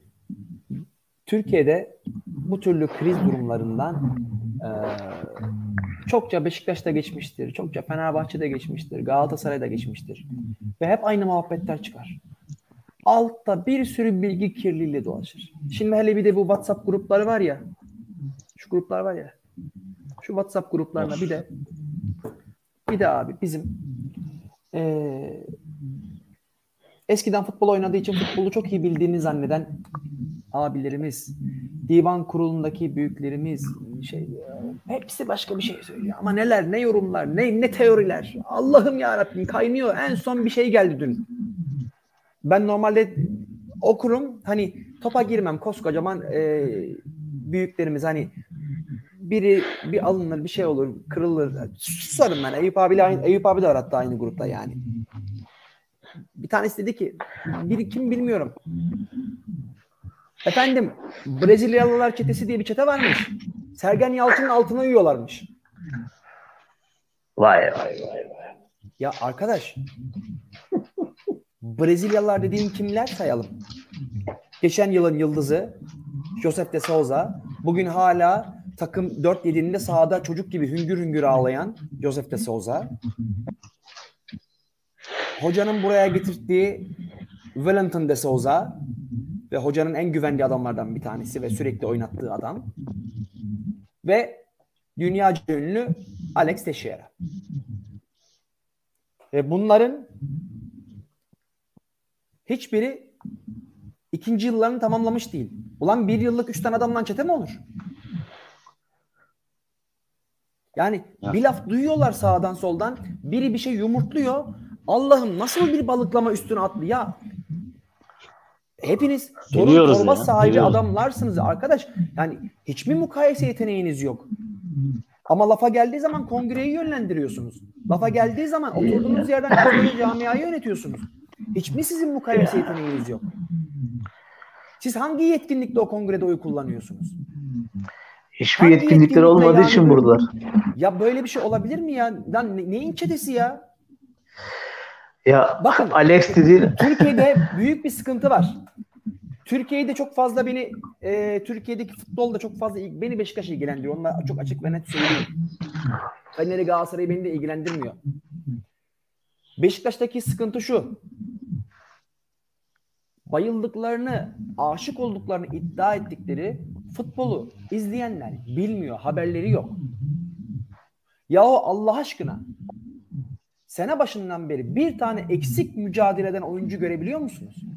Türkiye'de bu türlü kriz durumlarından e, çokça Beşiktaş'ta geçmiştir, çokça Fenerbahçe'de geçmiştir, Galatasaray'da geçmiştir. Ve hep aynı muhabbetler çıkar. Altta bir sürü bilgi kirliliği dolaşır. Şimdi hele bir de bu WhatsApp grupları var ya, şu gruplar var ya, şu WhatsApp gruplarına bir de bir de abi bizim e, eskiden futbol oynadığı için futbolu çok iyi bildiğini zanneden abilerimiz, divan kurulundaki büyüklerimiz şey hepsi başka bir şey söylüyor. Ama neler, ne yorumlar, ne ne teoriler. Allah'ım ya Rabbim kaynıyor. En son bir şey geldi dün. Ben normalde okurum. Hani topa girmem. Koskocaman e, büyüklerimiz hani biri bir alınır bir şey olur kırılır susarım ben Eyüp abiyle aynı, Eyüp abi de var hatta aynı grupta yani bir tanesi dedi ki biri kim bilmiyorum efendim Brezilyalılar çetesi diye bir çete varmış Sergen Yalçın'ın altına uyuyorlarmış Vay vay vay vay. ya arkadaş Brezilyalılar dediğin kimler sayalım geçen yılın yıldızı Josep de Souza bugün hala takım 4-7'inde sahada çocuk gibi hüngür hüngür ağlayan Josef de Souza. Hocanın buraya getirdiği Valentin de Souza ve hocanın en güvenli adamlardan bir tanesi ve sürekli oynattığı adam. Ve dünya ünlü Alex Teixeira. Ve bunların hiçbiri ikinci yıllarını tamamlamış değil. Ulan bir yıllık üç tane adamdan çete mi olur? Yani Ya. bir laf duyuyorlar sağdan soldan. Biri bir şey yumurtluyor. Allah'ım nasıl bir balıklama üstüne atlı ya. Hepiniz torun torba ya, sahibi biliyoruz. adamlarsınız arkadaş. Yani hiç mi mukayese yeteneğiniz yok? Ama lafa geldiği zaman kongreyi yönlendiriyorsunuz. Lafa geldiği zaman oturduğunuz yerden kongre camiayı yönetiyorsunuz. Hiç mi sizin mukayese yeteneğiniz yok? Siz hangi yetkinlikle o kongrede oy kullanıyorsunuz? Hiçbir Hangi yetkinlikleri yetkinlikle olmadığı için buradalar. Ya böyle bir şey olabilir mi ya? Lan ne- neyin çetesi ya? Ya Bakın. Alex dedi Türkiye'de büyük bir sıkıntı var. Türkiye'de çok fazla beni e, Türkiye'deki futbolda çok fazla beni Beşiktaş ilgilendiriyor. Onunla çok açık ve net söyleyeyim. Fener'i Galatasaray'ı beni de ilgilendirmiyor. Beşiktaş'taki sıkıntı şu. Bayıldıklarını, aşık olduklarını iddia ettikleri futbolu izleyenler bilmiyor, haberleri yok. Yahu Allah aşkına sene başından beri bir tane eksik mücadeleden oyuncu görebiliyor musunuz?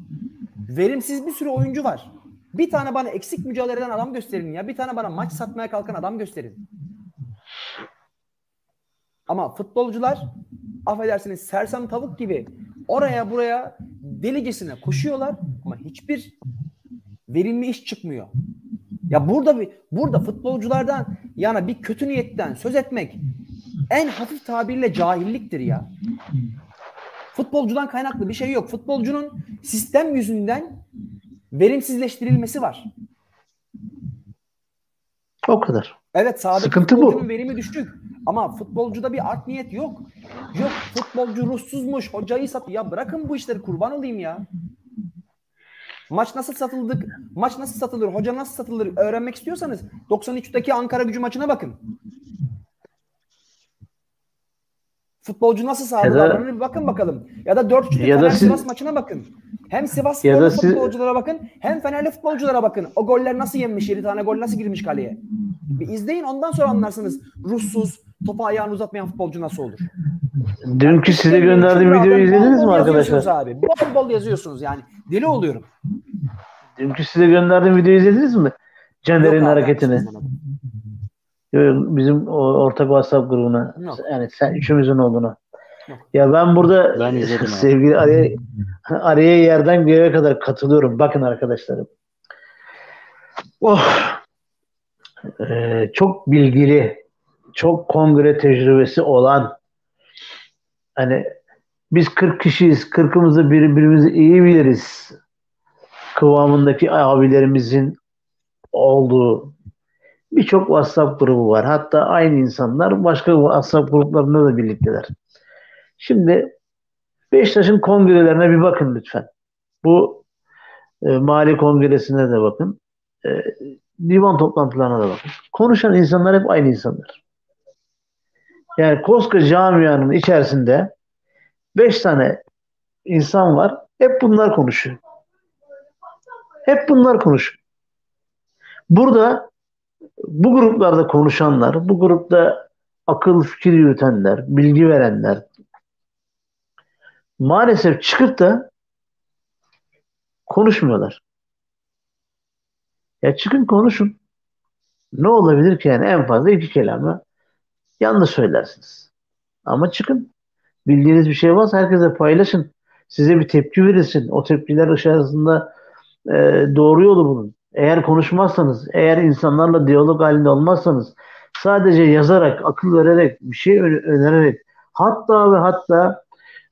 Verimsiz bir sürü oyuncu var. Bir tane bana eksik mücadele eden adam gösterin ya. Bir tane bana maç satmaya kalkan adam gösterin. Ama futbolcular affedersiniz sersem tavuk gibi oraya buraya delicesine koşuyorlar ama hiçbir verimli iş çıkmıyor. Ya burada bir burada futbolculardan yana bir kötü niyetten söz etmek en hafif tabirle cahilliktir ya. Futbolcudan kaynaklı bir şey yok. Futbolcunun sistem yüzünden verimsizleştirilmesi var. o kadar. Evet sahadaki Sıkıntı bu. verimi düşük. Ama futbolcuda bir art niyet yok. Yok futbolcu ruhsuzmuş, hocayı sat. Ya bırakın bu işleri kurban olayım ya. Maç nasıl satıldık? Maç nasıl satılır? Hoca nasıl satılır? Öğrenmek istiyorsanız 93'teki Ankara gücü maçına bakın. Futbolcu nasıl sahada davranır bir bakın bakalım. Ya da 4-3'teki Ya da Fener siz- Sivas maçına bakın. Hem Sivas Ya siz- futbolculara bakın hem Fenerli futbolculara bakın. O goller nasıl yenmiş? 7 tane gol nasıl girmiş kaleye? Bir izleyin ondan sonra anlarsınız. Ruhsuz, topu ayağını uzatmayan futbolcu nasıl olur? Dünkü size gönderdiğim videoyu izlediniz bol mi bol arkadaşlar? Abi. Bol bol yazıyorsunuz yani. Deli oluyorum. Dünkü size gönderdiğim videoyu izlediniz mi? Caner'in abi, hareketini. Yok, Bizim o ortak WhatsApp grubuna. Yok. Yani sen üçümüzün olduğunu. Yok. Ya ben burada Ben izledim abi. sevgili araya, araya yerden göğe kadar katılıyorum. Bakın arkadaşlarım. Oh. Ee, çok bilgili, çok kongre tecrübesi olan hani biz 40 kişiyiz. 40'ımızda birbirimizi iyi biliriz. Kıvamındaki abilerimizin olduğu birçok WhatsApp grubu var. Hatta aynı insanlar başka WhatsApp gruplarında da birlikteler. Şimdi Beşiktaş'ın kongrelerine bir bakın lütfen. Bu e, mali kongresine de bakın. e, divan toplantılarına da bakın. Konuşan insanlar hep aynı insanlar. Yani koskoca camianın içerisinde beş tane insan var. Hep bunlar konuşuyor. Hep bunlar konuşuyor. Burada bu gruplarda konuşanlar, bu grupta akıl fikir yürütenler, bilgi verenler maalesef çıkıp da konuşmuyorlar. Ya çıkın konuşun. Ne olabilir ki yani en fazla iki kelamı yanlış söylersiniz. Ama çıkın. Bildiğiniz bir şey varsa herkese paylaşın. Size bir tepki verilsin. O tepkiler ışığında e, doğru yolu bulun. Eğer konuşmazsanız, eğer insanlarla diyalog halinde olmazsanız, sadece yazarak, akıl vererek, bir şey önererek, hatta ve hatta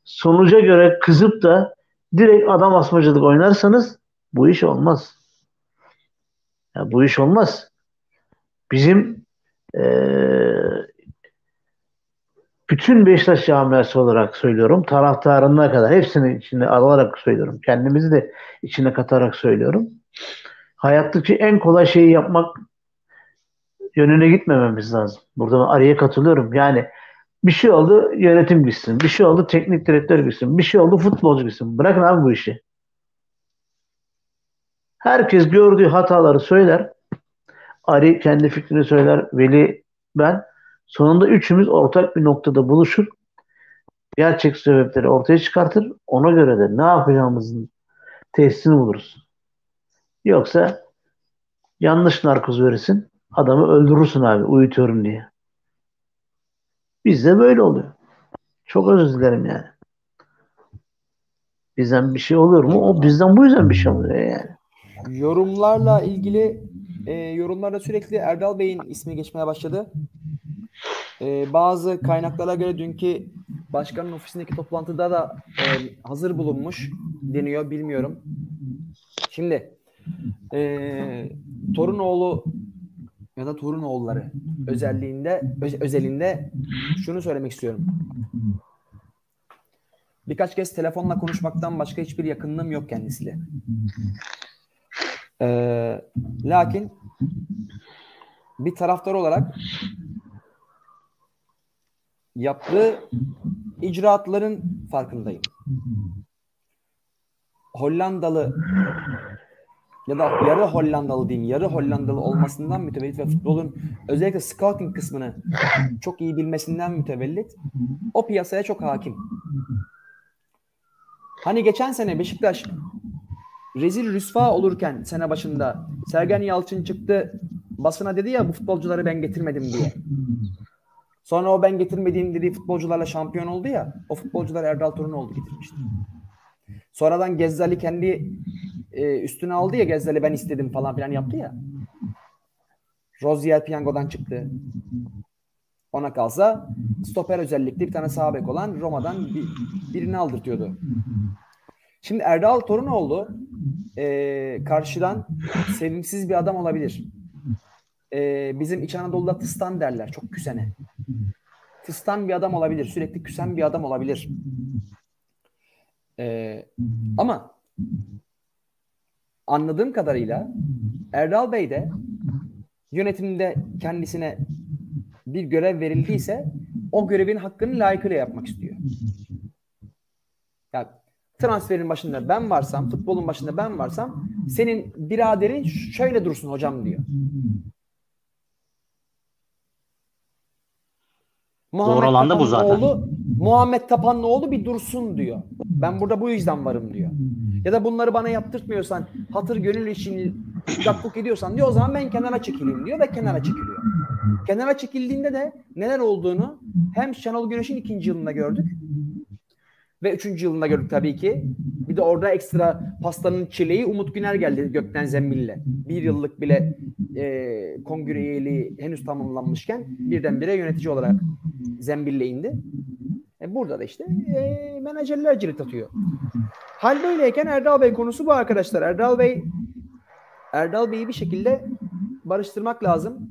sonuca göre kızıp da direkt adam asmacılık oynarsanız bu iş olmaz. Ya bu iş olmaz. Bizim ee, bütün Beşiktaş camiası olarak söylüyorum. Taraftarına kadar hepsini içine alarak söylüyorum. Kendimizi de içine katarak söylüyorum. Hayattaki en kolay şeyi yapmak yönüne gitmememiz lazım. Burada araya katılıyorum. Yani bir şey oldu yönetim gitsin. Bir şey oldu teknik direktör gitsin. Bir şey oldu futbolcu gitsin. Bırakın abi bu işi. Herkes gördüğü hataları söyler. Ari kendi fikrini söyler. Veli ben. Sonunda üçümüz ortak bir noktada buluşur. Gerçek sebepleri ortaya çıkartır. Ona göre de ne yapacağımızın tesisini buluruz. Yoksa yanlış narkoz verirsin. Adamı öldürürsün abi uyutuyorum diye. Bizde böyle oluyor. Çok özür dilerim yani. Bizden bir şey olur mu? O bizden bu yüzden bir şey oluyor yani. Yorumlarla ilgili e, yorumlarda sürekli Erdal Bey'in ismi geçmeye başladı. E, bazı kaynaklara göre dünkü başkanın ofisindeki toplantıda da e, hazır bulunmuş deniyor. Bilmiyorum. Şimdi e, Torunoğlu ya da Torunoğulları özelliğinde öz, özelinde şunu söylemek istiyorum. Birkaç kez telefonla konuşmaktan başka hiçbir yakınlığım yok kendisiyle. Ee, lakin bir taraftar olarak yaptığı icraatların farkındayım. Hollandalı ya da yarı Hollandalı diyeyim, yarı Hollandalı olmasından mütevellit ve futbolun özellikle scouting kısmını çok iyi bilmesinden mütevellit o piyasaya çok hakim. Hani geçen sene Beşiktaş rezil rüsva olurken sene başında Sergen Yalçın çıktı basına dedi ya bu futbolcuları ben getirmedim diye. Sonra o ben getirmediğim dediği futbolcularla şampiyon oldu ya o futbolcular Erdal Torun oldu getirmişti. Sonradan Gezzali kendi e, üstüne aldı ya Gezzali ben istedim falan filan yaptı ya. Rozier piyangodan çıktı. Ona kalsa stoper özellikle bir tane sağ bek olan Roma'dan bir, birini aldırtıyordu. Şimdi Erdal Torunoğlu e, karşıdan sevimsiz bir adam olabilir. E, bizim İç Anadolu'da tıstan derler. Çok küsene. Tıstan bir adam olabilir. Sürekli küsen bir adam olabilir. E, ama anladığım kadarıyla Erdal Bey de yönetimde kendisine bir görev verildiyse o görevin hakkını layıkıyla yapmak istiyor. Ya transferin başında ben varsam, futbolun başında ben varsam senin biraderin şöyle dursun hocam diyor. Muhammed Doğru olan da bu zaten. Oğlu, Muhammed Tapanlıoğlu bir dursun diyor. Ben burada bu yüzden varım diyor. Ya da bunları bana yaptırtmıyorsan, hatır gönül için gakkuk ediyorsan diyor o zaman ben kenara çekileyim diyor ve kenara çekiliyor. Kenara çekildiğinde de neler olduğunu hem Şenol Güneş'in ikinci yılında gördük ve üçüncü yılında gördük tabii ki. Bir de orada ekstra pastanın çileği Umut Güner geldi gökten zembille. Bir yıllık bile e, kongre üyeliği henüz tamamlanmışken birdenbire yönetici olarak zembille indi. E, burada da işte e, menajerler cirit atıyor. Hal böyleyken Erdal Bey konusu bu arkadaşlar. Erdal Bey Erdal Bey'i bir şekilde barıştırmak lazım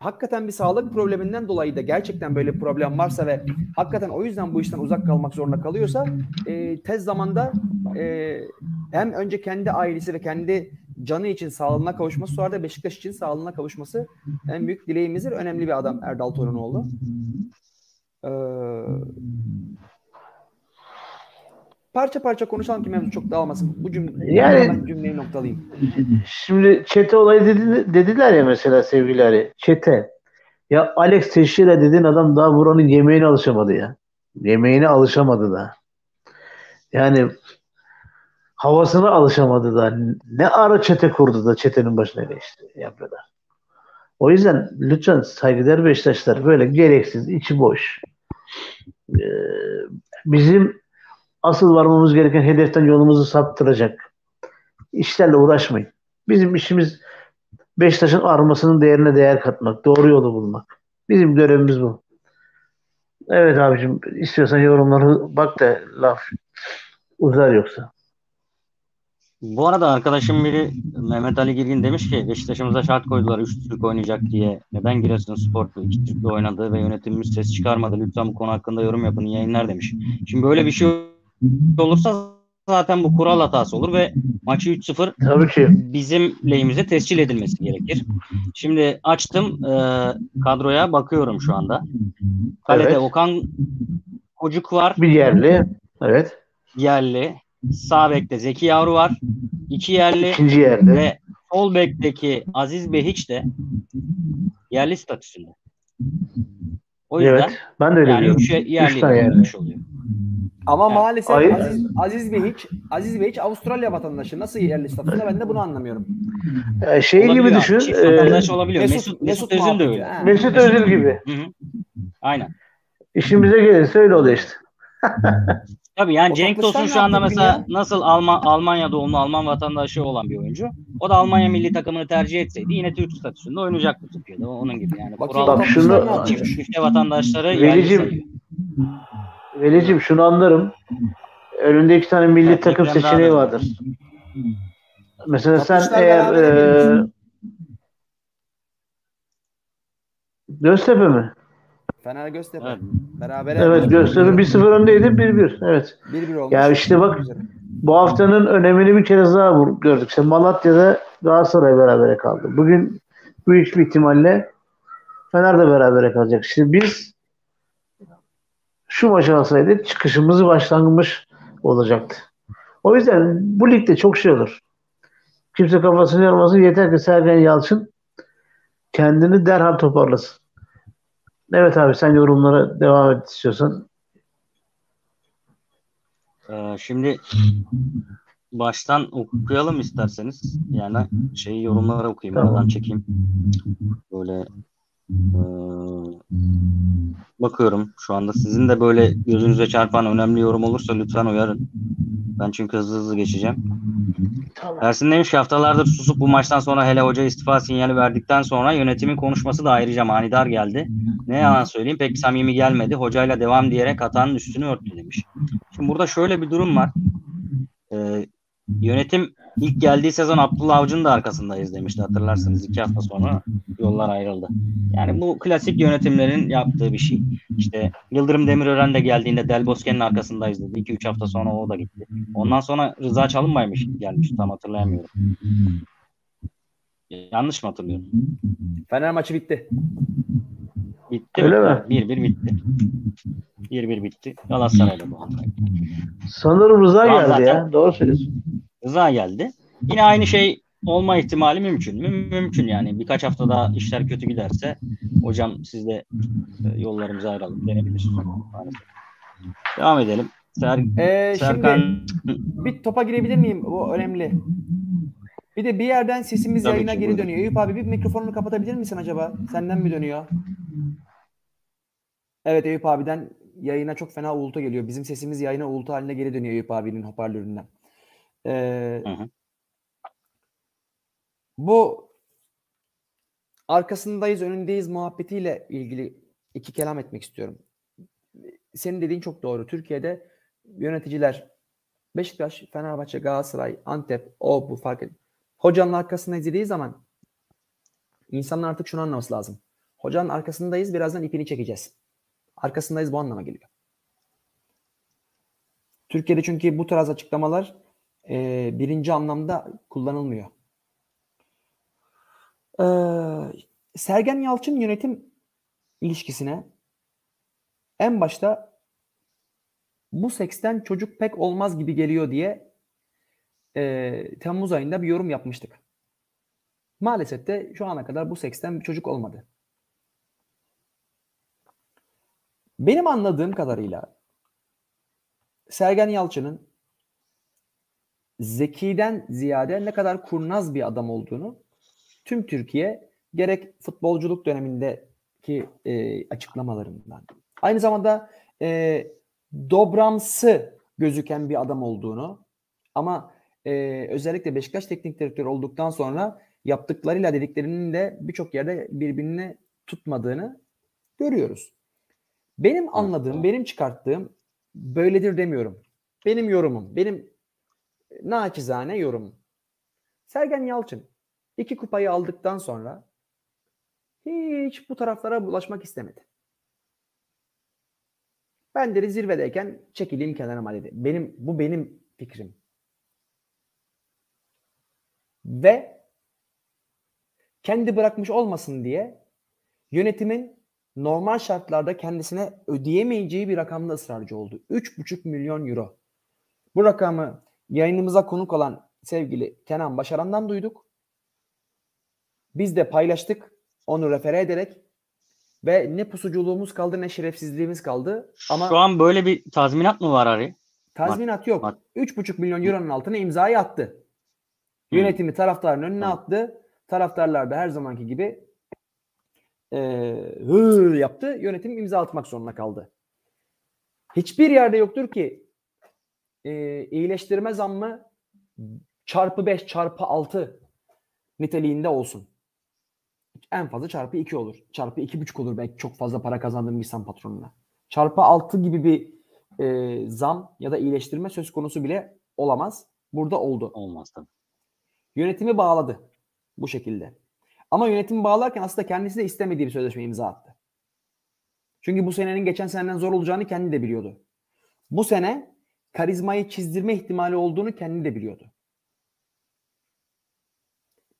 hakikaten bir sağlık probleminden dolayı da gerçekten böyle bir problem varsa ve hakikaten o yüzden bu işten uzak kalmak zorunda kalıyorsa e, tez zamanda e, hem önce kendi ailesi ve kendi canı için sağlığına kavuşması sonra da Beşiktaş için sağlığına kavuşması en büyük dileğimizdir. Önemli bir adam Erdal Torunoğlu. Ee, parça parça konuşalım ki mevzu çok dağılmasın. Bu cümle, Yani- ben cümleyi noktalayayım. Şimdi çete olayı dedi, dediler ya mesela sevgili Ali. Çete. Ya Alex Teixeira dediğin adam daha buranın yemeğine alışamadı ya. Yemeğine alışamadı da. Yani havasına alışamadı da. Ne ara çete kurdu da çetenin başına geçti yapıyorlar. O yüzden lütfen saygıdeğer Beşiktaşlar böyle gereksiz, içi boş. Ee, bizim asıl varmamız gereken hedeften yolumuzu saptıracak işlerle uğraşmayın. Bizim işimiz Beşiktaş'ın armasının değerine değer katmak, doğru yolu bulmak. Bizim görevimiz bu. Evet abicim istiyorsan yorumları bak da laf uzar yoksa. Bu arada arkadaşım biri Mehmet Ali Girgin demiş ki Beşiktaş'ımıza şart koydular 3 Türk oynayacak diye. Neden Giresunspor 2 Türk'le oynadı ve yönetimimiz ses çıkarmadı? Lütfen bu konu hakkında yorum yapın yayınlar demiş. Şimdi böyle bir şey olursa zaten bu kural hatası olur ve maçı 3-0 Tabii ki. bizim lehimize tescil edilmesi gerekir. Şimdi açtım e, kadroya bakıyorum şu anda. Kalede Evet. Okan Kocuk var. Bir yerli. Evet. Yerli. Sağ bekte Zeki Yavru var. İki yerli. İkinci yerli. Ve sol bekteki Aziz Behiç de yerli statüsünde. O yüzden Evet. Ben de öyle yani diyorum. üç yerli tane yerli. oluyor. Ama Evet. maalesef Hayır. Aziz, Aziz Behiç, Aziz Behiç Avustralya vatandaşı. Nasıl yerli statüsünde ben de bunu anlamıyorum. Ee, şey gibi Olabiliyor. düşün. Çift e, vatandaş olabiliyor. Mesut- Mesut, Mesut Özil de öyle. ha. Mesut Özil gibi. Hı hı. Aynen. İşimize gelirse öyle oluyor işte. Tabii yani O Cenk Tosun şu anda mesela nasıl Alman Almanya doğumlu Alman vatandaşı olan bir oyuncu. O da Almanya milli takımını tercih etseydi yine Türk statüsünde oynayacaktı Türkiye'de. Onun gibi yani. Bak Toplaşan şunu- çift, çifte vatandaşları Velicim. Velicim şunu anlarım. Önünde iki tane milli Evet, takım seçeneği vardır. Mesela sen eğer beraber e, Göztepe mi? Fener Göztepe. Evet. Beraber Evet Göztepe 1-0 öndeydi 1-1. Evet. 1-1 olmuş. Ya işte bak- Güzel. Bu haftanın önemini bir kere daha gördük. İşte Malatya'da Galatasaray berabere kaldı. Bugün büyük bir ihtimalle Fener de berabere kalacak. Şimdi biz şu maçı alsaydık çıkışımızı başlangıç olacaktı. O yüzden bu ligde çok şey olur. Kimse kafasını yormasın. Yeter ki Sergen Yalçın kendini derhal toparlasın. Evet abi sen yorumlara devam et istiyorsan. Ee, şimdi baştan okuyalım isterseniz. Yani şeyi yorumlara okuyayım. Tamam. Aradan çekeyim. Böyle ee, bakıyorum şu anda. Sizin de böyle gözünüze çarpan önemli yorum olursa lütfen uyarın. Ben çünkü hızlı hızlı geçeceğim. Ersin demiş haftalardır susup bu maçtan sonra hele hoca istifa sinyali verdikten sonra yönetimin konuşması da ayrıca manidar geldi. Ne yalan söyleyeyim pek samimi gelmedi. Hocayla devam diyerek hatanın üstünü örttü demiş. Şimdi burada şöyle bir durum var. Ee, yönetim ilk geldiği sezon Abdullah Avcı'nın da arkasındayız demişti hatırlarsınız. iki hafta sonra yollar ayrıldı. Yani bu klasik yönetimlerin yaptığı bir şey. İşte Yıldırım Demirören de geldiğinde Del Bosque'nin arkasındayız dedi. 2-3 hafta sonra o da gitti. Ondan sonra Rıza Çalınbaymış gelmiş tam hatırlayamıyorum. Yanlış mı hatırlıyorum? Fener maçı bitti. Bitti Öyle mi? mi? 1-1 bitti. 1-1 bitti. Galatasaray'da bu hafta. Sanırım Rıza Tamam, geldi zaten- ya. Doğru söylüyorsun. Rıza geldi. Yine aynı şey olma ihtimali mümkün mü? Mümkün yani. Birkaç hafta daha işler kötü giderse hocam siz de e, yollarımızı ayıralım denebilir. Devam edelim. Ser, Ee, Serkan şimdi bir topa girebilir miyim? O önemli. Bir de bir yerden sesimiz Tabii yayına ki, geri buyurun. dönüyor. Eyüp abi bir mikrofonunu kapatabilir misin acaba? Senden mi dönüyor? Evet Eyüp abiden yayına çok fena uğultu geliyor. Bizim sesimiz yayına uğultu haline geri dönüyor Eyüp abinin hoparlöründen. Ee, Hı hı. bu arkasındayız, önündeyiz muhabbetiyle ilgili iki kelam etmek istiyorum. Senin dediğin çok doğru. Türkiye'de yöneticiler Beşiktaş, Fenerbahçe, Galatasaray, Antep, o bu fark et. Hocanın arkasında izlediği zaman insanlar artık şunu anlaması lazım. Hocanın arkasındayız, birazdan ipini çekeceğiz. Arkasındayız bu anlama geliyor. Türkiye'de çünkü bu tarz açıklamalar e, birinci anlamda kullanılmıyor. Ee, Sergen Yalçın yönetim ilişkisine en başta bu seksten çocuk pek olmaz gibi geliyor diye e, Temmuz ayında bir yorum yapmıştık. Maalesef de şu ana kadar bu seksten bir çocuk olmadı. Benim anladığım kadarıyla Sergen Yalçın'ın zekiden ziyade ne kadar kurnaz bir adam olduğunu tüm Türkiye gerek futbolculuk dönemindeki e, açıklamalarından aynı zamanda e, dobramsı gözüken bir adam olduğunu ama e, özellikle Beşiktaş teknik direktörü olduktan sonra yaptıklarıyla dediklerinin de birçok yerde birbirini tutmadığını görüyoruz. Benim anladığım, benim çıkarttığım böyledir demiyorum. Benim yorumum, benim naçizane yorumum. Sergen Yalçın iki kupayı aldıktan sonra hiç bu taraflara bulaşmak istemedi. Ben de zirvedeyken çekileyim kenarıma dedi. Benim, bu benim fikrim. Ve kendi bırakmış olmasın diye yönetimin normal şartlarda kendisine ödeyemeyeceği bir rakamda ısrarcı oldu. 3,5 milyon euro. Bu rakamı yayınımıza konuk olan sevgili Kenan Başaran'dan duyduk. Biz de paylaştık onu refere ederek ve ne pusuculuğumuz kaldı ne şerefsizliğimiz kaldı. Ama Şu an böyle bir tazminat mı var Ari? tazminat yok. Var. 3,5 milyon euronun altına imzayı attı. Yönetimi taraftarın önüne attı. Taraftarlar da her zamanki gibi e, hı yaptı. Yönetim imza atmak zorunda kaldı. Hiçbir yerde yoktur ki e, iyileştirme zammı çarpı 5 çarpı 6 niteliğinde olsun. En fazla çarpı 2 olur. Çarpı 2,5 olur belki çok fazla para kazandığım insan patronuna. Çarpı 6 gibi bir e, zam ya da iyileştirme söz konusu bile olamaz. Burada oldu. Olmaz tabii. Yönetimi bağladı bu şekilde. Ama yönetimi bağlarken aslında kendisi de istemediği bir sözleşme imza attı. Çünkü bu senenin geçen seneden zor olacağını kendi de biliyordu. Bu sene karizmayı çizdirme ihtimali olduğunu kendi de biliyordu.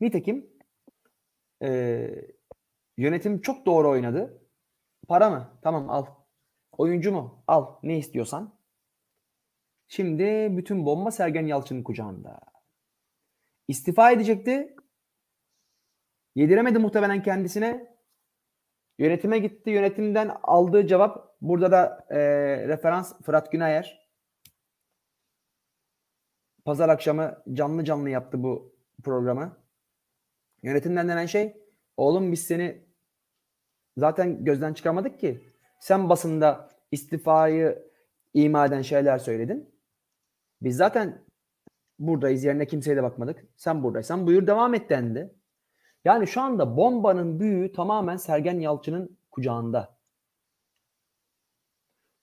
Nitekim eee, yönetim çok doğru oynadı. Para mı? Tamam al. Oyuncu mu? Al. Ne istiyorsan. Şimdi bütün bomba Sergen Yalçın'ın kucağında. İstifa edecekti. Yediremedi muhtemelen kendisine. Yönetime gitti. Yönetimden aldığı cevap burada da e, referans Fırat Günayer. Pazar akşamı canlı canlı yaptı bu programı. Yönetimden denen şey oğlum biz seni zaten gözden çıkarmadık ki. Sen basında istifayı ima eden şeyler söyledin. Biz zaten buradayız yerine kimseye de bakmadık. Sen buradaysan buyur devam et dendi. Yani şu anda bombanın büyüğü tamamen Sergen Yalçın'ın kucağında.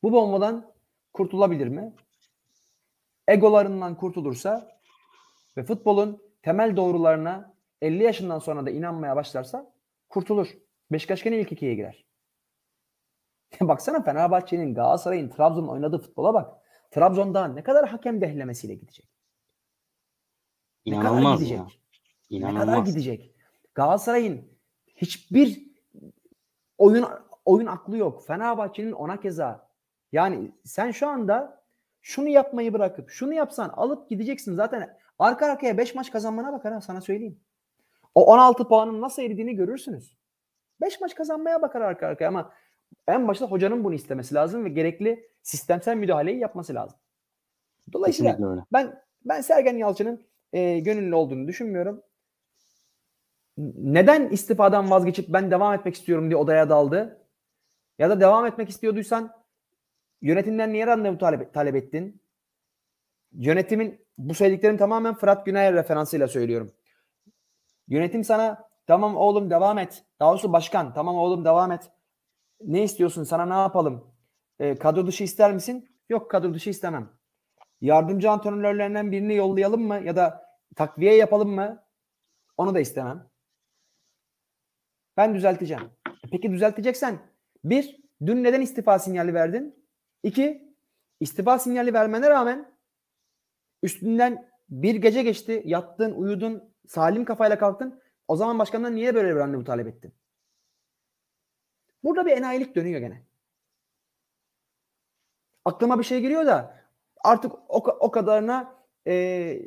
Bu bombadan kurtulabilir mi? Egolarından kurtulursa ve futbolun temel doğrularına 50 yaşından sonra da inanmaya başlarsa kurtulur. Beşiktaş gene ilk ikiye girer. Baksana Fenerbahçe'nin, Galatasaray'ın, Trabzon'un oynadığı futbola bak. Trabzon'da ne kadar hakem dehlemesiyle gidecek. Ne kadar İnanılmaz gidecek? ya. Ne kadar İnanılmaz. gidecek? Galatasaray'ın hiçbir oyun oyun aklı yok. Fenerbahçe'nin ona keza. Yani sen şu anda şunu yapmayı bırakıp şunu yapsan alıp gideceksin. Zaten arka arkaya 5 maç kazanmana bakar ha sana söyleyeyim. O 16 puanın nasıl eridiğini görürsünüz. 5 maç kazanmaya bakar arka arkaya ama en başta hocanın bunu istemesi lazım ve gerekli sistemsel müdahaleyi yapması lazım. Dolayısıyla ben ben Sergen Yalçın'ın e, gönüllü olduğunu düşünmüyorum. Neden istifadan vazgeçip ben devam etmek istiyorum diye odaya daldı? Ya da devam etmek istiyorduysan yönetimden niye randevu talep, talep ettin? Yönetimin bu söylediklerim tamamen Fırat Günay'a referansıyla söylüyorum. Yönetim sana tamam oğlum devam et. Daha doğrusu başkan tamam oğlum devam et. Ne istiyorsun sana ne yapalım? E, kadro dışı ister misin? Yok kadro dışı istemem. Yardımcı antrenörlerinden birini yollayalım mı? Ya da takviye yapalım mı? Onu da istemem. Ben düzelteceğim. E Peki düzelteceksen bir, dün neden istifa sinyali verdin? İki, istifa sinyali vermene rağmen üstünden bir gece geçti. Yattın, uyudun, salim kafayla kalktın. O zaman başkandan niye böyle bir randevu talep ettin? Burada bir enayilik dönüyor gene. Aklıma bir şey geliyor da artık o, o kadarına e,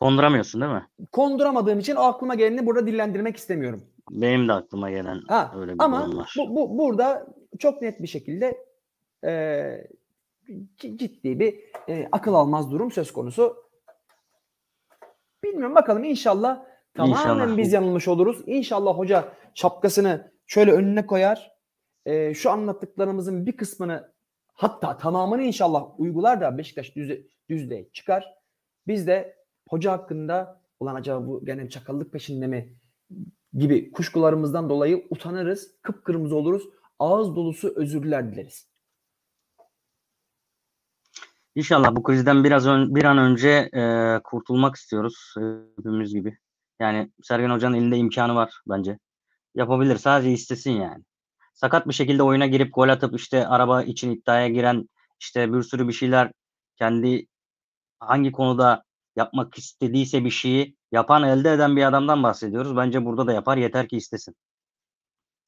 Konduramıyorsun değil mi? konduramadığım için o aklıma geleni burada dillendirmek istemiyorum. Benim de aklıma gelen Ha, öyle bir durum ama var. bu, bu, burada çok net bir şekilde e, ciddi bir e, akıl almaz durum söz konusu. Bilmiyorum bakalım inşallah tamamen İnşallah. biz yanılmış oluruz. İnşallah hoca şapkasını şöyle önüne koyar. E, şu anlattıklarımızın bir kısmını hatta tamamını inşallah uygular da Beşiktaş düze, düzlüğe çıkar. Biz de hoca hakkında ulan acaba bu gene çakallık peşinde mi gibi kuşkularımızdan dolayı utanırız, kıpkırmızı oluruz, ağız dolusu özürler dileriz. İnşallah bu krizden biraz ön, bir an önce e, kurtulmak istiyoruz hepimiz gibi. Yani Sergen Hoca'nın elinde imkanı var bence. Yapabilir sadece istesin yani. Sakat bir şekilde oyuna girip gol atıp işte araba için iddiaya giren işte bir sürü bir şeyler kendi hangi konuda yapmak istediyse bir şeyi yapan elde eden bir adamdan bahsediyoruz. Bence burada da yapar yeter ki istesin.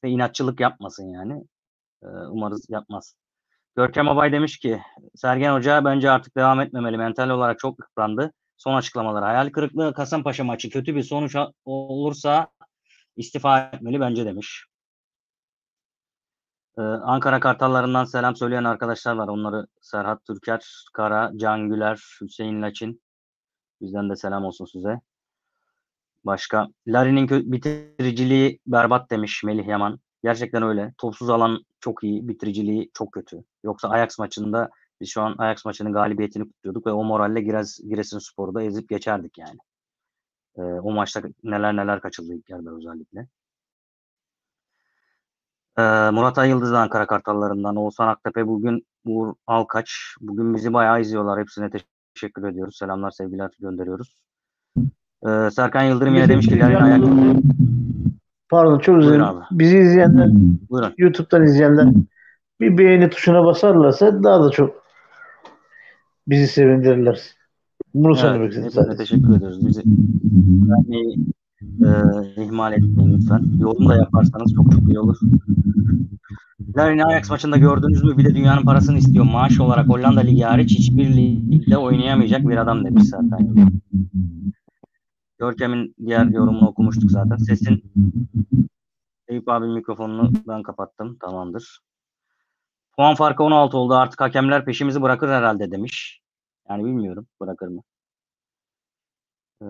Ve inatçılık yapmasın yani. E, umarız yapmaz. Görkem Abay demiş ki Sergen Hoca bence artık devam etmemeli. Mental olarak çok yıprandı. Son açıklamaları. Hayal kırıklığı Kasımpaşa maçı kötü bir sonuç olursa istifa etmeli bence demiş. Ee, Ankara Kartallarından selam söyleyen arkadaşlar var. Onları Serhat Türker, Kara, Can Güler, Hüseyin Laçin. Bizden de selam olsun size. Başka. Larin'in kö- bitiriciliği berbat demiş Melih Yaman. Gerçekten öyle. Topsuz alan çok iyi. Bitiriciliği çok kötü. Yoksa Ajax maçında biz şu an Ajax maçının galibiyetini kutluyorduk ve o moralle Girez, Giresunspor'u da ezip geçerdik yani. Ee, o maçta neler neler kaçıldı ilk yarıda özellikle. Ee, Murat Ayıldız da Ankara Kartallarından. Oğuzhan Aktepe bugün Uğur Alkaç. Bugün bizi bayağı izliyorlar. Hepsine teşekkür ediyoruz. Selamlar, sevgiler gönderiyoruz. Ee, Serkan Yıldırım yine demiş ki Larin ayak... Pardon çok özür dilerim. Bizi izleyenler, Buyurun. YouTube'dan izleyenler bir beğeni tuşuna basarlarsa daha da çok bizi sevindirirler. Bunu söylemek Evet, istedim teşekkür ediyoruz. Bizi beğenmeyi e, ihmal etmeyin lütfen. Yorum da yaparsanız çok çok iyi olur. Larin'i Ajax maçında gördünüz mü? Bir de dünyanın parasını istiyor. Maaş olarak Hollanda Ligi hariç hiçbir ligde oynayamayacak bir adam demiş zaten. Görkem'in diğer yorumunu okumuştuk zaten. Sesin Eyüp abi mikrofonunu ben kapattım. Tamamdır. Puan farkı 16 oldu. Artık hakemler peşimizi bırakır herhalde demiş. Yani bilmiyorum bırakır mı. Ee,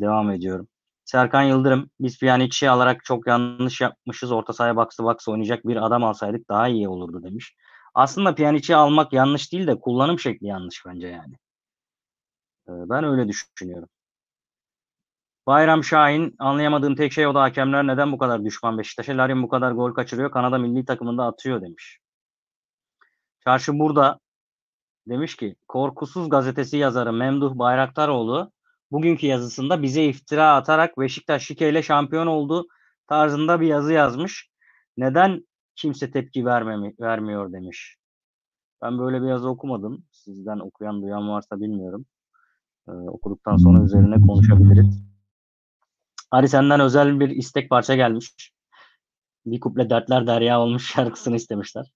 devam ediyorum. Serkan Yıldırım biz Pjanic'i alarak çok yanlış yapmışız. Orta sahaya box box oynayacak bir adam alsaydık daha iyi olurdu demiş. Aslında Pjanic'i almak yanlış değil de kullanım şekli yanlış bence yani. Ee, ben öyle düşünüyorum. Bayram Şahin anlayamadığım tek şey o da hakemler neden bu kadar düşman Beşiktaş'a? Larin bu kadar gol kaçırıyor. Kanada milli takımında atıyor demiş. Çarşı burada demiş ki Korkusuz gazetesi yazarı Memduh Bayraktaroğlu bugünkü yazısında bize iftira atarak Beşiktaş şikeyle şampiyon oldu tarzında bir yazı yazmış. Neden kimse tepki vermemi, vermiyor demiş. Ben böyle bir yazı okumadım. Sizden okuyan duyan varsa bilmiyorum. Ee, okuduktan sonra üzerine konuşabiliriz. Ari senden özel bir istek parça gelmiş. Bir kuple dertler derya olmuş şarkısını istemişler.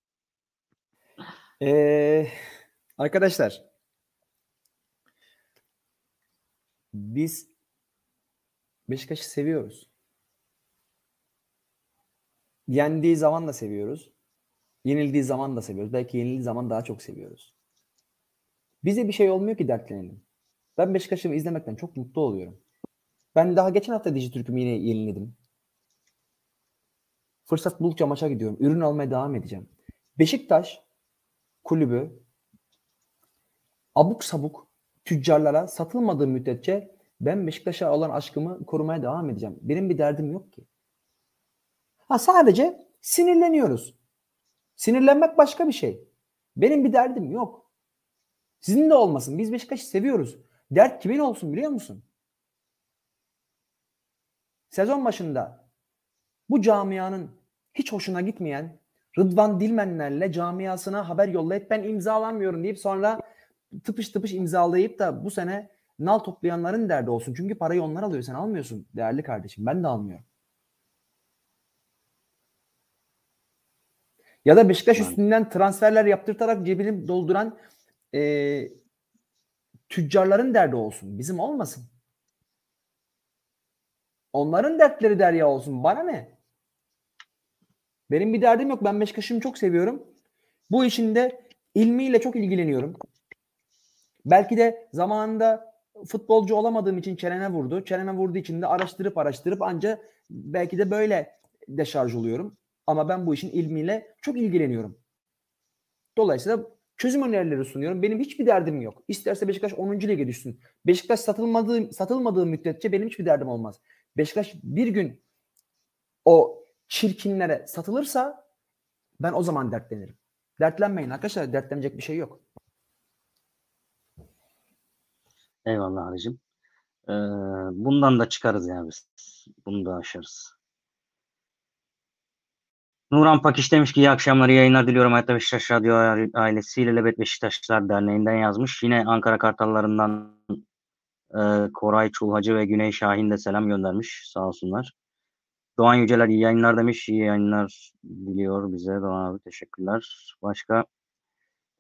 Ee, arkadaşlar biz Beşiktaş'ı seviyoruz. Yendiği zaman da seviyoruz. Yenildiği zaman da seviyoruz. Belki yenildiği zaman daha çok seviyoruz. Bize bir şey olmuyor ki dertlenelim. Ben Beşiktaş'ı izlemekten çok mutlu oluyorum. Ben daha geçen hafta Dijitürk'ümü yine yeniledim. Fırsat buldukça maça gidiyorum. Ürün almaya devam edeceğim. Beşiktaş kulübü abuk sabuk tüccarlara satılmadığı müddetçe ben Beşiktaş'a olan aşkımı korumaya devam edeceğim. Benim bir derdim yok ki. Ha sadece sinirleniyoruz. Sinirlenmek başka bir şey. Benim bir derdim yok. Sizin de olmasın. Biz Beşiktaş'ı seviyoruz. Dert kimin olsun biliyor musun? Sezon başında bu camianın hiç hoşuna gitmeyen Rıdvan Dilmenlerle camiasına haber yollayıp ben imzalamıyorum deyip sonra tıpış tıpış imzalayıp da bu sene nal toplayanların derdi olsun. Çünkü parayı onlar alıyor. Sen almıyorsun değerli kardeşim. Ben de almıyorum. Ya da Beşiktaş Yani. üstünden transferler yaptırtarak cebini dolduran e, tüccarların derdi olsun. Bizim olmasın. Onların dertleri derya olsun. Bana ne? Benim bir derdim yok. Ben Beşiktaş'ımı çok seviyorum. Bu işin de ilmiyle çok ilgileniyorum. Belki de zamanında futbolcu olamadığım için çenene vurdu. Çenene vurduğu için de araştırıp araştırıp anca belki de böyle deşarj oluyorum. Ama ben bu işin ilmiyle çok ilgileniyorum. Dolayısıyla çözüm önerileri sunuyorum. Benim hiçbir derdim yok. İsterse Beşiktaş 10. lige düşsün. Beşiktaş satılmadığı, satılmadığı müddetçe benim hiçbir derdim olmaz. Beşiktaş bir gün o çirkinlere satılırsa ben o zaman dertlenirim. Dertlenmeyin arkadaşlar. Dertlenecek bir şey yok. Eyvallah abicim. Ee, bundan da çıkarız yani biz. Bunu da aşarız. Nuran Pakiş demiş ki iyi akşamlar, iyi yayınlar diliyorum. Hayatta Beşiktaş Radyo ailesiyle Lebet Beşiktaşlar Derneği'nden yazmış. Yine Ankara Kartallarından e, Koray Çulhacı ve Güney Şahin de selam göndermiş. Sağ olsunlar. Doğan Yüceler iyi yayınlar demiş. İyi yayınlar diliyor bize. Doğan abi teşekkürler. Başka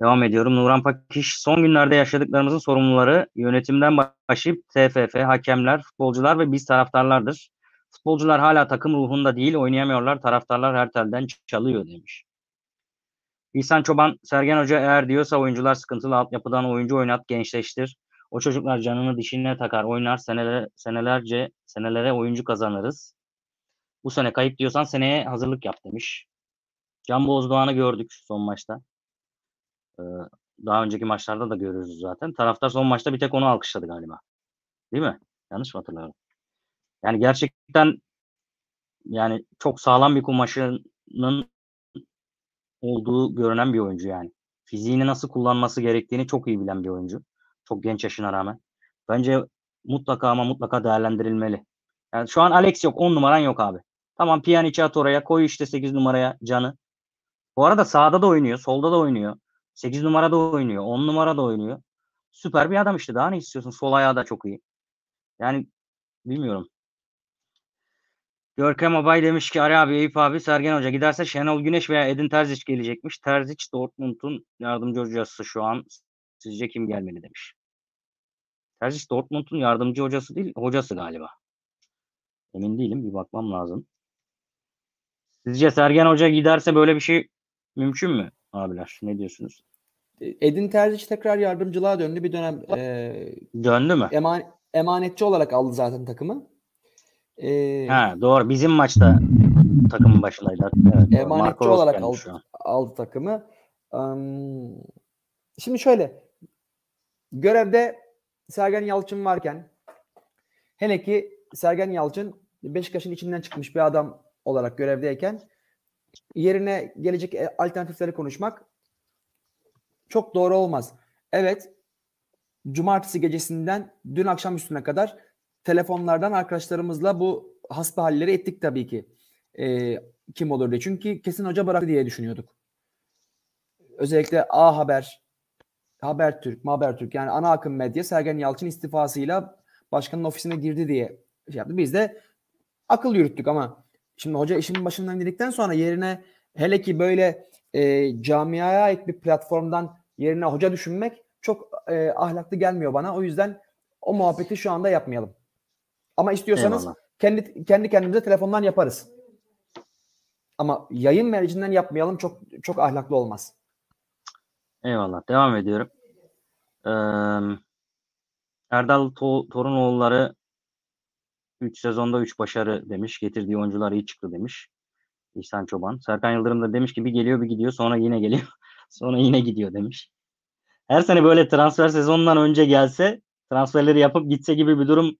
Devam ediyorum. Nuran Pakiş son günlerde yaşadıklarımızın sorumluları yönetimden başlayıp TFF, hakemler, futbolcular ve biz taraftarlardır. Futbolcular hala takım ruhunda değil, oynayamıyorlar. Taraftarlar her telden çalıyor demiş. İhsan Çoban, Sergen Hoca eğer diyorsa oyuncular sıkıntılı altyapıdan oyuncu oynat, gençleştir. O çocuklar canını dişine takar, oynar, senelere, senelerce, senelere oyuncu kazanırız. Bu sene kayıp diyorsan seneye hazırlık yap demiş. Can Bozdoğan'ı gördük son maçta. Daha önceki maçlarda da görüyoruz zaten. Taraftar son maçta bir tek onu alkışladı galiba. Değil mi? Yanlış mı hatırlıyorum? Yani gerçekten yani çok sağlam bir kumaşının olduğu görünen bir oyuncu yani. Fiziğini nasıl kullanması gerektiğini çok iyi bilen bir oyuncu. Çok genç yaşına rağmen. Bence mutlaka ama mutlaka değerlendirilmeli. Yani şu an Alex yok. 10 numaran yok abi. Tamam Pjanic'i at oraya. Koy işte 8 numaraya Can'ı. Bu arada sağda da oynuyor. Solda da oynuyor. 8 numara da oynuyor. 10 numara da oynuyor. Süper bir adam işte. Daha ne istiyorsun? Sol ayağı da çok iyi. Yani bilmiyorum. Görkem Abay demiş ki Ari abi, Eyüp abi, Sergen Hoca giderse Şenol Güneş veya Edin Terzic gelecekmiş. Terzic Dortmund'un yardımcı hocası şu an. Sizce kim gelmeli demiş. Terzic Dortmund'un yardımcı hocası değil, hocası galiba. Emin değilim. Bir bakmam lazım. Sizce Sergen Hoca giderse böyle bir şey mümkün mü abiler? Ne diyorsunuz? Edin Terzic tekrar yardımcılığa döndü. Bir dönem e, Döndü mü? eman, emanetçi olarak aldı zaten takımı. E, Ha doğru. Bizim maçta takımın başındaydı. Evet. Emanetçi Marco olarak aldı, aldı takımı. Am, şimdi şöyle görevde Sergen Yalçın varken hele ki Sergen Yalçın Beşiktaş'ın içinden çıkmış bir adam olarak görevdeyken yerine gelecek e, alternatifleri konuşmak çok doğru olmaz. Evet cumartesi gecesinden dün akşam üstüne kadar telefonlardan arkadaşlarımızla bu hasbihalleri ettik tabii ki. Ee, kim olur diye. Çünkü kesin hoca bıraktı diye düşünüyorduk. Özellikle A Haber, Habertürk, Habertürk yani ana akım medya Sergen Yalçın istifasıyla başkanın ofisine girdi diye şey yaptı. Biz de akıl yürüttük ama şimdi hoca işin başından dedikten sonra yerine hele ki böyle e, camiaya ait bir platformdan yerine hoca düşünmek çok e, ahlaklı gelmiyor bana. O yüzden o muhabbeti şu anda yapmayalım. Ama istiyorsanız Eyvallah. kendi kendi kendimize telefondan yaparız. Ama yayın mercinden yapmayalım. Çok çok ahlaklı olmaz. Eyvallah. Devam ediyorum. Ee, Erdal To- Torunoğulları 3 sezonda 3 başarı demiş. Getirdiği oyuncular iyi çıktı demiş. İhsan Çoban. Serkan Yıldırım da demiş ki bir geliyor bir gidiyor sonra yine geliyor. sonra yine gidiyor demiş. Her sene böyle transfer sezonundan önce gelse transferleri yapıp gitse gibi bir durum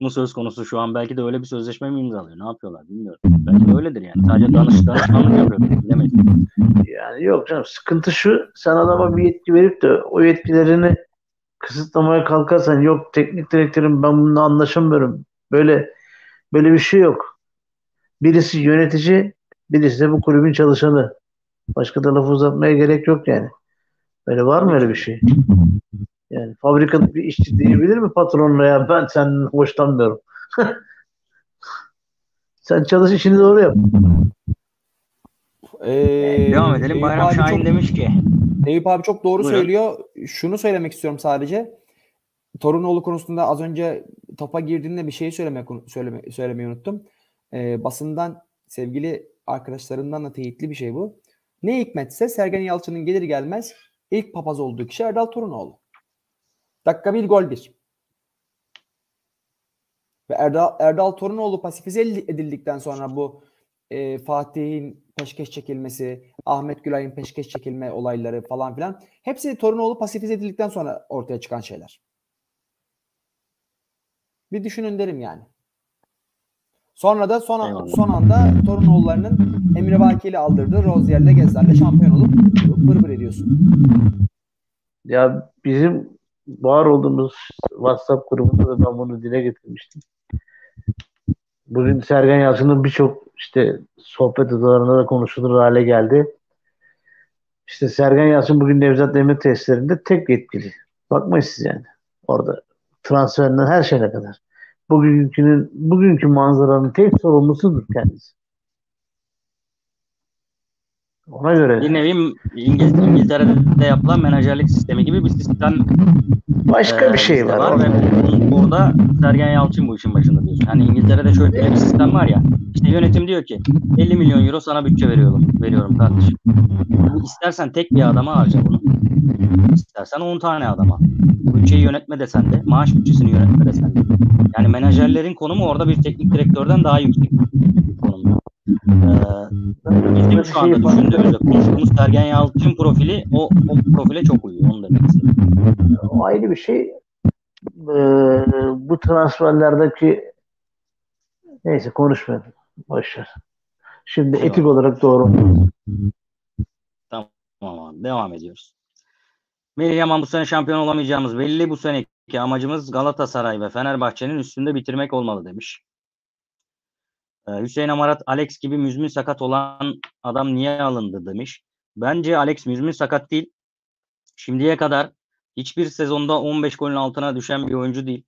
mu söz konusu şu an? Belki de öyle bir sözleşme mi imzalıyor? Ne yapıyorlar bilmiyorum. Belki de öyledir yani. Sadece danış, danışmanlık yapıyor. Bilemedim. Yani yok canım sıkıntı şu sen adama bir yetki verip de o yetkilerini kısıtlamaya kalkarsan yok teknik direktörüm ben bununla anlaşamıyorum. Böyle böyle bir şey yok. Birisi yönetici, birisi de bu kulübün çalışanı. Başka da lafı uzatmaya gerek yok yani. Böyle var mı öyle bir şey? Yani fabrikada bir işçi diyebilir mi patronuna ya ben senden hoşlanmıyorum. Sen çalış işini doğru yap. Ee, Devam edelim. Eyüp Bayram abi Şahin çok- demiş ki Eyüp abi çok doğru Buyurun. söylüyor. Şunu söylemek istiyorum sadece. Torunoğlu konusunda az önce topa girdiğinde bir şey söyleme, söyleme, söylemeyi unuttum. Ee, basından sevgili arkadaşlarından da teyitli bir şey bu. Ne hikmetse Sergen Yalçın'ın gelir gelmez ilk papaz olduğu kişi Erdal Torunoğlu. Dakika bir gol bir. Ve Erdal, Erdal Torunoğlu pasifize edildikten sonra bu e, Fatih'in peşkeş çekilmesi, Ahmet Gülay'ın peşkeş çekilme olayları falan filan hepsi Torunoğlu pasifize edildikten sonra ortaya çıkan şeyler. Bir düşünün derim yani. Sonra da son, Eyvallah. son anda Torunoğullarının Emre Baki ile aldırdığı Rozier'le Gezzer'le şampiyon olup bır bır ediyorsun. Ya bizim var olduğumuz WhatsApp grubunda da ben bunu dile getirmiştim. Bugün Sergen Yalçın'ın birçok işte sohbet odalarında da konuşulur hale geldi. İşte Sergen Yalçın bugün Nevzat Demir testlerinde tek yetkili. Bakmayın siz yani. Orada transferinden her şeyine kadar. Bugünkünün bugünkü manzaranın tek sorumlusudur kendisi. Ona göre bir nevi İngiliz, İngiltere'de yapılan menajerlik sistemi gibi bir sistem başka Ee, bir şey bizde var. Ve burada Sergen Yalçın bu işin başında diyorsun. Hani İngiltere'de şöyle bir sistem var ya. İşte yönetim diyor ki 50 milyon euro sana bütçe veriyorum. Veriyorum kardeşim. Bu istersen tek bir adama harca bunu. İstersen 10 tane adama. Bütçeyi yönetme desen de, maaş bütçesini yönetme desen de. Yani menajerlerin konumu orada bir teknik direktörden daha yüksek. Ee, bizim şu anda düşündüğümüz ve konuştuğumuz Sergen Yalçın profili o, o profile çok uyuyor. Onu demek istedim. O ayrı bir şey. Ee, bu transferlerdeki neyse konuşmayalım. Boşver. Şimdi Eyvallah. etik olarak doğru. Tamam abi, devam ediyoruz. Melih Yaman bu sene şampiyon olamayacağımız belli. Bu seneki amacımız Galatasaray ve Fenerbahçe'nin üstünde bitirmek olmalı demiş. Ee, Hüseyin Amarat Alex gibi müzmin sakat olan adam niye alındı demiş. Bence Alex müzmin sakat değil. Şimdiye kadar hiçbir sezonda 15 golün altına düşen bir oyuncu değil.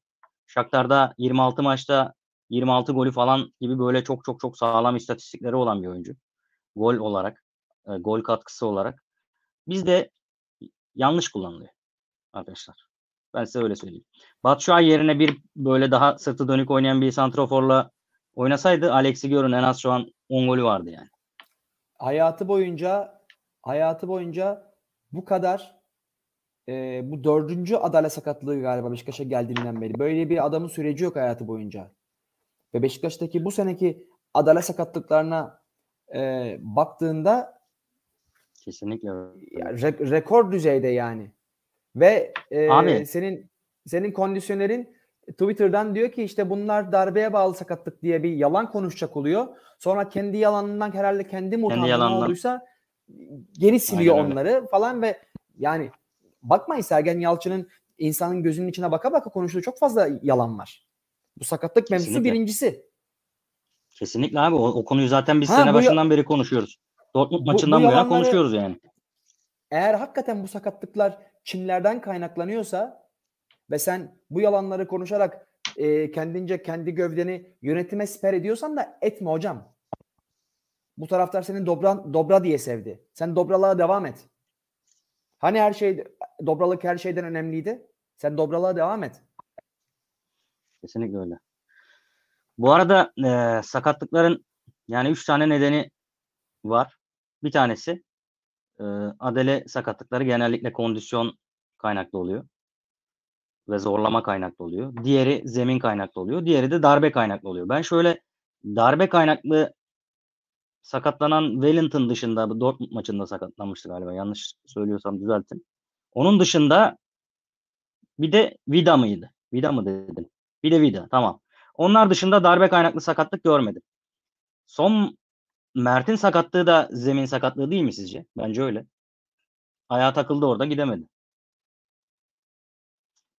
Shakhtar'da 26 maçta 26 golü falan gibi böyle çok çok çok sağlam istatistikleri olan bir oyuncu. Gol olarak, e, gol katkısı olarak. Bizde yanlış kullanılıyor arkadaşlar. Ben size öyle söyleyeyim. Batshuayi yerine bir böyle daha sırtı dönük oynayan bir santroforla oynasaydı Alex'i görün en az şu an 10 golü vardı yani. hayatı boyunca hayatı boyunca bu kadar e, bu dördüncü adalet sakatlığı galiba Beşiktaş'a geldiğinden beri. Böyle bir adamın süreci yok hayatı boyunca. Ve Beşiktaş'taki bu seneki adalet sakatlıklarına e, baktığında Kesinlikle ya, re- rekor düzeyde yani. Ve e, Abi. senin senin kondisyonerin Twitter'dan diyor ki işte bunlar darbeye bağlı sakatlık diye bir yalan konuşacak oluyor. Sonra kendi yalanından herhalde kendi mi olduysa geri siliyor Aynen öyle. onları falan ve yani bakmayın Sergen Yalçın'ın insanın gözünün içine baka baka konuştuğu çok fazla yalan var. Bu sakatlık mevzusu Kesinlikle. birincisi. Kesinlikle abi. O, o konuyu zaten biz Ha, sene bu başından beri konuşuyoruz. Dortmund Bu- maçından bu bu yana yalanları- konuşuyoruz yani. Eğer hakikaten bu sakatlıklar çimlerden kaynaklanıyorsa ve sen bu yalanları konuşarak e, kendince kendi gövdeni yönetime siper ediyorsan da etme hocam. Bu taraftar senin dobra, dobra diye sevdi. Sen dobralığa devam et. Hani her şey dobralık her şeyden önemliydi. Sen dobralığa devam et. Kesinlikle öyle. Bu arada e, sakatlıkların yani 3 tane nedeni var. Bir tanesi e, adele sakatlıkları genellikle kondisyon kaynaklı oluyor. Ve zorlama kaynaklı oluyor. Diğeri zemin kaynaklı oluyor. Diğeri de darbe kaynaklı oluyor. Ben şöyle darbe kaynaklı sakatlanan Wellington dışında bu Dortmund maçında sakatlanmıştı galiba. Yanlış söylüyorsam düzeltin. Onun dışında bir de Vida mıydı? Vida mı dedim? Bir de Vida. Tamam. Onlar dışında darbe kaynaklı sakatlık görmedim. Son Mert'in sakatlığı da zemin sakatlığı değil mi sizce? Bence öyle. Ayağa takıldı orada gidemedi.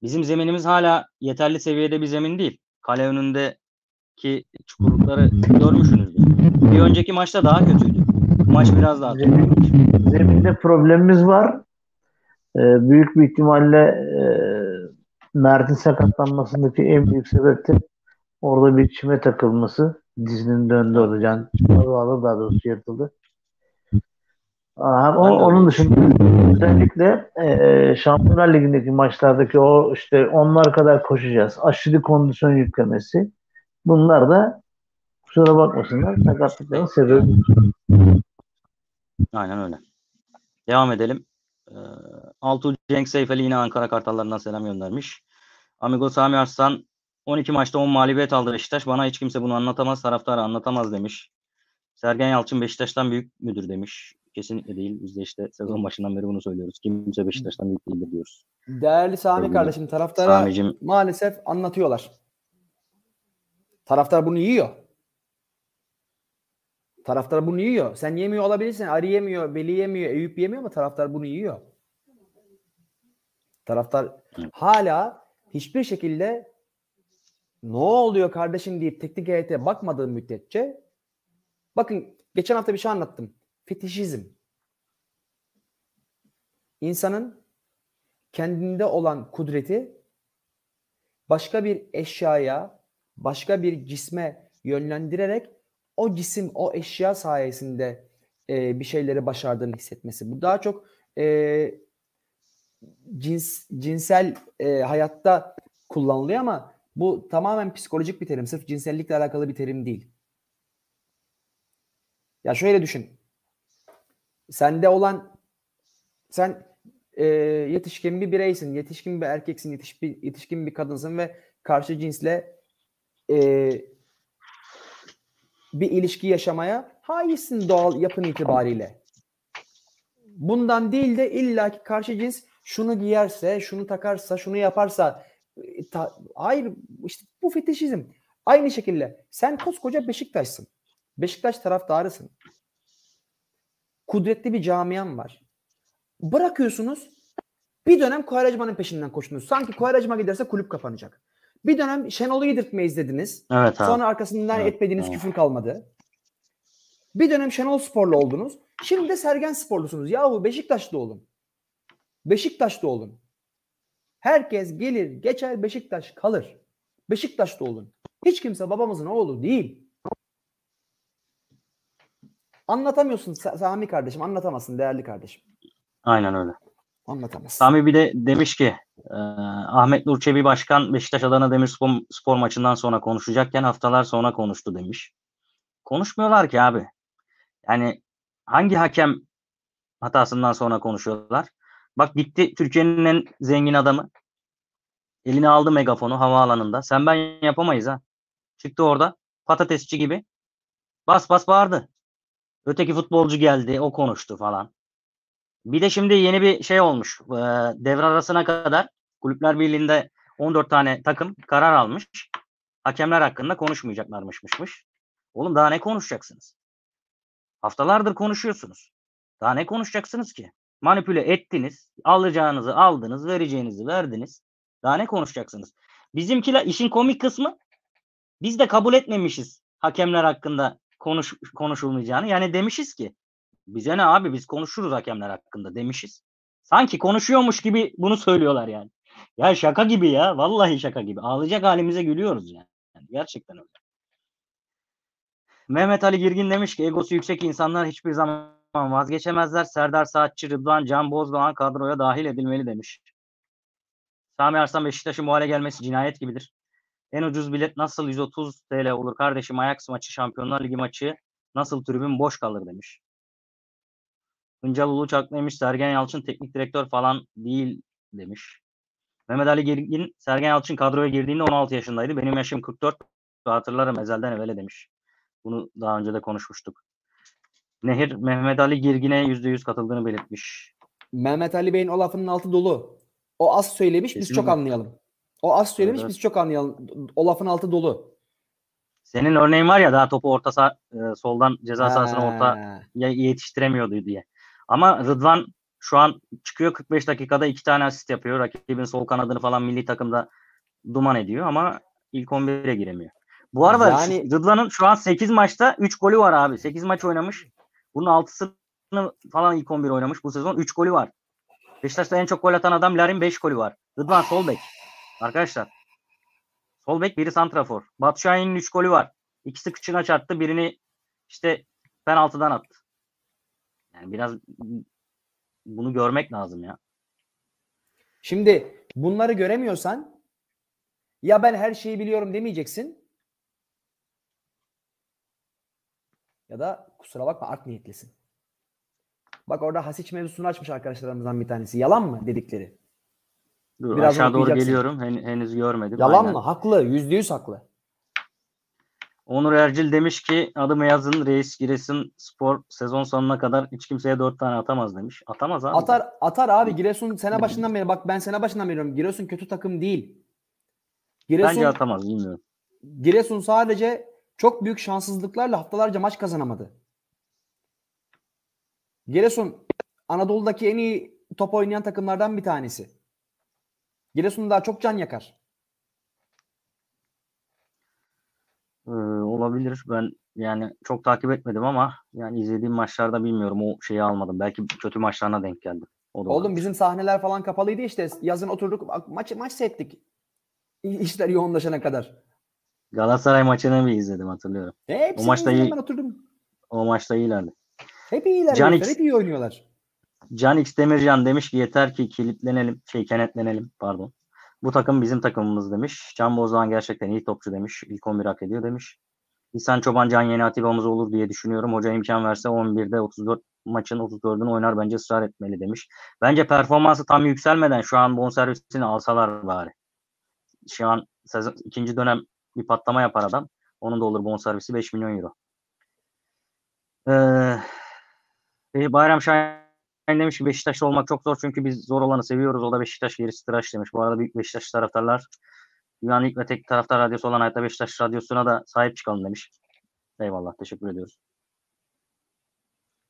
Bizim zeminimiz hala yeterli seviyede bir zemin değil. Kale önündeki çukurlukları görmüşsünüzdür. Bir önceki maçta daha kötüydü. Bu maç biraz daha. Zemin- zeminde problemimiz var. Ee, büyük bir ihtimalle e, Mert'in sakatlanmasındaki en büyük sebep de orada bir çime takılması. Dizinin döndü bağlı daha doğrusu yırtıldı. Aa, o, onun dışında özellikle e, Şampiyonlar Ligi'ndeki maçlardaki o işte onlar kadar koşacağız. Aşırı kondisyon yüklemesi. Bunlar da kusura bakmasınlar sakatlıkların sebebi. Aynen öyle. Devam edelim. Ee, Altuğ Cenk Seyfeli yine Ankara Kartallarından selam göndermiş. Amigo Sami Arslan 12 maçta 10 mağlubiyet aldı Beşiktaş. Bana hiç kimse bunu anlatamaz, taraftarı anlatamaz demiş. Sergen Yalçın Beşiktaş'tan büyük müdür demiş. Kesinlikle değil. Biz de işte sezon başından beri bunu söylüyoruz. Kimse Beşiktaş'tan büyük değildir diyoruz. Değerli Sami Sevgili kardeşim taraftara Sami'cim maalesef anlatıyorlar. Taraftar bunu yiyor. Taraftar bunu yiyor. Sen yemiyor olabilirsin. Ari yemiyor, Veli yemiyor, Eyüp yemiyor ama taraftar bunu yiyor. Taraftar hala hiçbir şekilde ne oluyor kardeşim deyip teknik heyete bakmadığı müddetçe bakın geçen hafta bir şey anlattım. Fetişizm. İnsanın kendinde olan kudreti başka bir eşyaya, başka bir cisme yönlendirerek o cisim, o eşya sayesinde e, bir şeyleri başardığını hissetmesi. Bu daha çok e, cins cinsel e, hayatta kullanılıyor ama bu tamamen psikolojik bir terim. Sırf cinsellikle alakalı bir terim değil. Ya şöyle düşün. Sende olan sen e, yetişkin bir bireysin, yetişkin bir erkeksin, yetiş, bir, yetişkin bir kadınsın ve karşı cinsle e, bir ilişki yaşamaya haizsin doğal yapın itibariyle. Bundan değil de illaki karşı cins şunu giyerse, şunu takarsa, şunu yaparsa e, ta- hayır işte bu fetişizm. Aynı şekilde sen koskoca Beşiktaş'sın. Beşiktaş taraftarısın. Kudretli bir camian var. Bırakıyorsunuz bir dönem Kovarejman'ın peşinden koştunuz. Sanki Kovarejma giderse kulüp kapanacak. Bir dönem Şenol'u yedirtmeyi izlediniz. evet abi. Sonra arkasından Evet, etmediğiniz evet. küfür kalmadı. Bir dönem Şenol Sporlu oldunuz. Şimdi de Sergen Sporlusunuz. Yahu Beşiktaşlı olun. Beşiktaşlı olun. Herkes gelir, geçer, Beşiktaş kalır. Beşiktaşlı olun. Hiç kimse babamızın oğlu değil. Anlatamıyorsun Sa- Sami kardeşim. Anlatamazsın değerli kardeşim. Aynen öyle. Anlatamazsın. Sami bir de demiş ki e, Ahmet Nur Çebi Başkan Beşiktaş Adana Demirspor spor maçından sonra konuşacakken haftalar sonra konuştu demiş. Konuşmuyorlar ki abi. Yani hangi hakem hatasından sonra konuşuyorlar? Bak gitti Türkiye'nin en zengin adamı. Eline aldı megafonu havaalanında. Sen ben yapamayız ha. Çıktı orada patatesçi gibi. Bas bas bağırdı. Öteki futbolcu geldi o konuştu falan. Bir de şimdi yeni bir şey olmuş. Ee, devre arasına kadar Kulüpler Birliği'nde 14 tane takım karar almış. Hakemler hakkında konuşmayacaklarmışmış. Oğlum daha ne konuşacaksınız? Haftalardır konuşuyorsunuz. Daha ne konuşacaksınız ki? Manipüle ettiniz. Alacağınızı aldınız. Vereceğinizi verdiniz. Daha ne konuşacaksınız? Bizimkiler işin komik kısmı biz de kabul etmemişiz hakemler hakkında konuş, konuşulmayacağını. Yani demişiz ki bize ne abi biz konuşuruz hakemler hakkında demişiz. Sanki konuşuyormuş gibi bunu söylüyorlar yani. Ya şaka gibi ya. Vallahi şaka gibi. Ağlayacak halimize gülüyoruz yani. Gerçekten öyle. Mehmet Ali Girgin demiş ki egosu yüksek insanlar hiçbir zaman vazgeçemezler. Serdar Saatçi, Rıdvan, Can Bozdoğan kadroya dahil edilmeli demiş. Sami Arslan Beşiktaş'ın bu hale gelmesi cinayet gibidir. En ucuz bilet nasıl 130 TL olur kardeşim Ajax maçı Şampiyonlar Ligi maçı nasıl tribün boş kalır demiş. Hıncal Uluç haklıymış. Sergen Yalçın teknik direktör falan değil demiş. Mehmet Ali Girgin, Sergen Yalçın kadroya girdiğinde 16 yaşındaydı. Benim yaşım 44 ve hatırlarım ezelden evvele demiş. Bunu daha önce de konuşmuştuk. Nehir Mehmet Ali Girgin'e %100 katıldığını belirtmiş. Mehmet Ali Bey'in o lafının altı dolu. O az söylemiş biz Kesinlikle. çok anlayalım. O az söylemiş Evet, biz çok anlayalım. O lafın altı dolu. Senin örneğin var ya daha topu orta saha, e, soldan ceza sahasına orta yetiştiremiyordu diye. Ama Rıdvan şu an çıkıyor 45 dakikada iki tane asist yapıyor. Rakibin sol kanadını falan milli takımda duman ediyor ama ilk 11'e giremiyor. Bu arada Yani- Rıdvan'ın şu an 8 maçta 3 golü var abi. 8 maç oynamış. Bunun 6'sını falan ilk 11 oynamış bu sezon. 3 golü var. Beşiktaş'ta en çok gol atan adam Larin 5 golü var. Rıdvan sol bek. Arkadaşlar. Sol bek biri santrafor. Batu Şahin'in 3 golü var. İkisi kıçına çarptı. Birini işte penaltıdan attı. Yani biraz bunu görmek lazım ya. Şimdi bunları göremiyorsan ya ben her şeyi biliyorum demeyeceksin ya da kusura bakma art niyetlisin. Bak orada Hasic mevzusunu açmış arkadaşlarımızdan bir tanesi. Yalan mı dedikleri? Dur, Biraz aşağı doğru geliyorum. Hen- henüz görmedim. Yalan Aynen. mı? Haklı. Yüzde yüz haklı. Onur Ercil demiş ki adımı yazın reis Giresun spor sezon sonuna kadar hiç kimseye dört tane atamaz demiş. Atamaz abi. Atar atar abi Giresun sene başından beri bak ben sene başından beri Giresun kötü takım değil. Giresun Bence atamaz bilmiyorum. Giresun sadece çok büyük şanssızlıklarla haftalarca maç kazanamadı. Giresun Anadolu'daki en iyi top oynayan takımlardan bir tanesi. Giresun daha çok can yakar. Ee, olabilir. Ben yani çok takip etmedim ama yani izlediğim maçlarda bilmiyorum o şeyi almadım. Belki kötü maçlarına denk geldim. O da Oğlum olabilir. bizim sahneler falan kapalıydı işte. Yazın oturduk maç maç seyrettik. İşler yoğunlaşana kadar. Galatasaray maçını bir izledim hatırlıyorum. E, O maçta iyi- ben oturdum. O maçta iyilerdi. Hep iyiler. Can Hep iyi oynuyorlar. Can X Demircan demiş ki yeter ki kilitlenelim, şey kenetlenelim pardon. Bu takım bizim takımımız demiş. Can Bozdoğan gerçekten iyi topçu demiş. İlk 11 hak ediyor demiş. İhsan Çoban Can Yeni Atiba'mız olur diye düşünüyorum. Hoca imkan verse 11'de 34 maçın 34'ünü oynar bence ısrar etmeli demiş. Bence performansı tam yükselmeden şu an bonservisini alsalar bari. Şu an sezon, ikinci dönem bir patlama yapar adam. Onun da olur bonservisi 5 milyon euro. Ee, Bayram Şahin demiş ki Beşiktaşlı olmak çok zor çünkü biz zor olanı seviyoruz. O da Beşiktaş gerisi tıraş demiş. Bu arada büyük Beşiktaş taraftarlar dünyanın ilk ve tek taraftar radyosu olan Hayatta Beşiktaş Radyosu'na da sahip çıkalım demiş. Eyvallah teşekkür ediyoruz.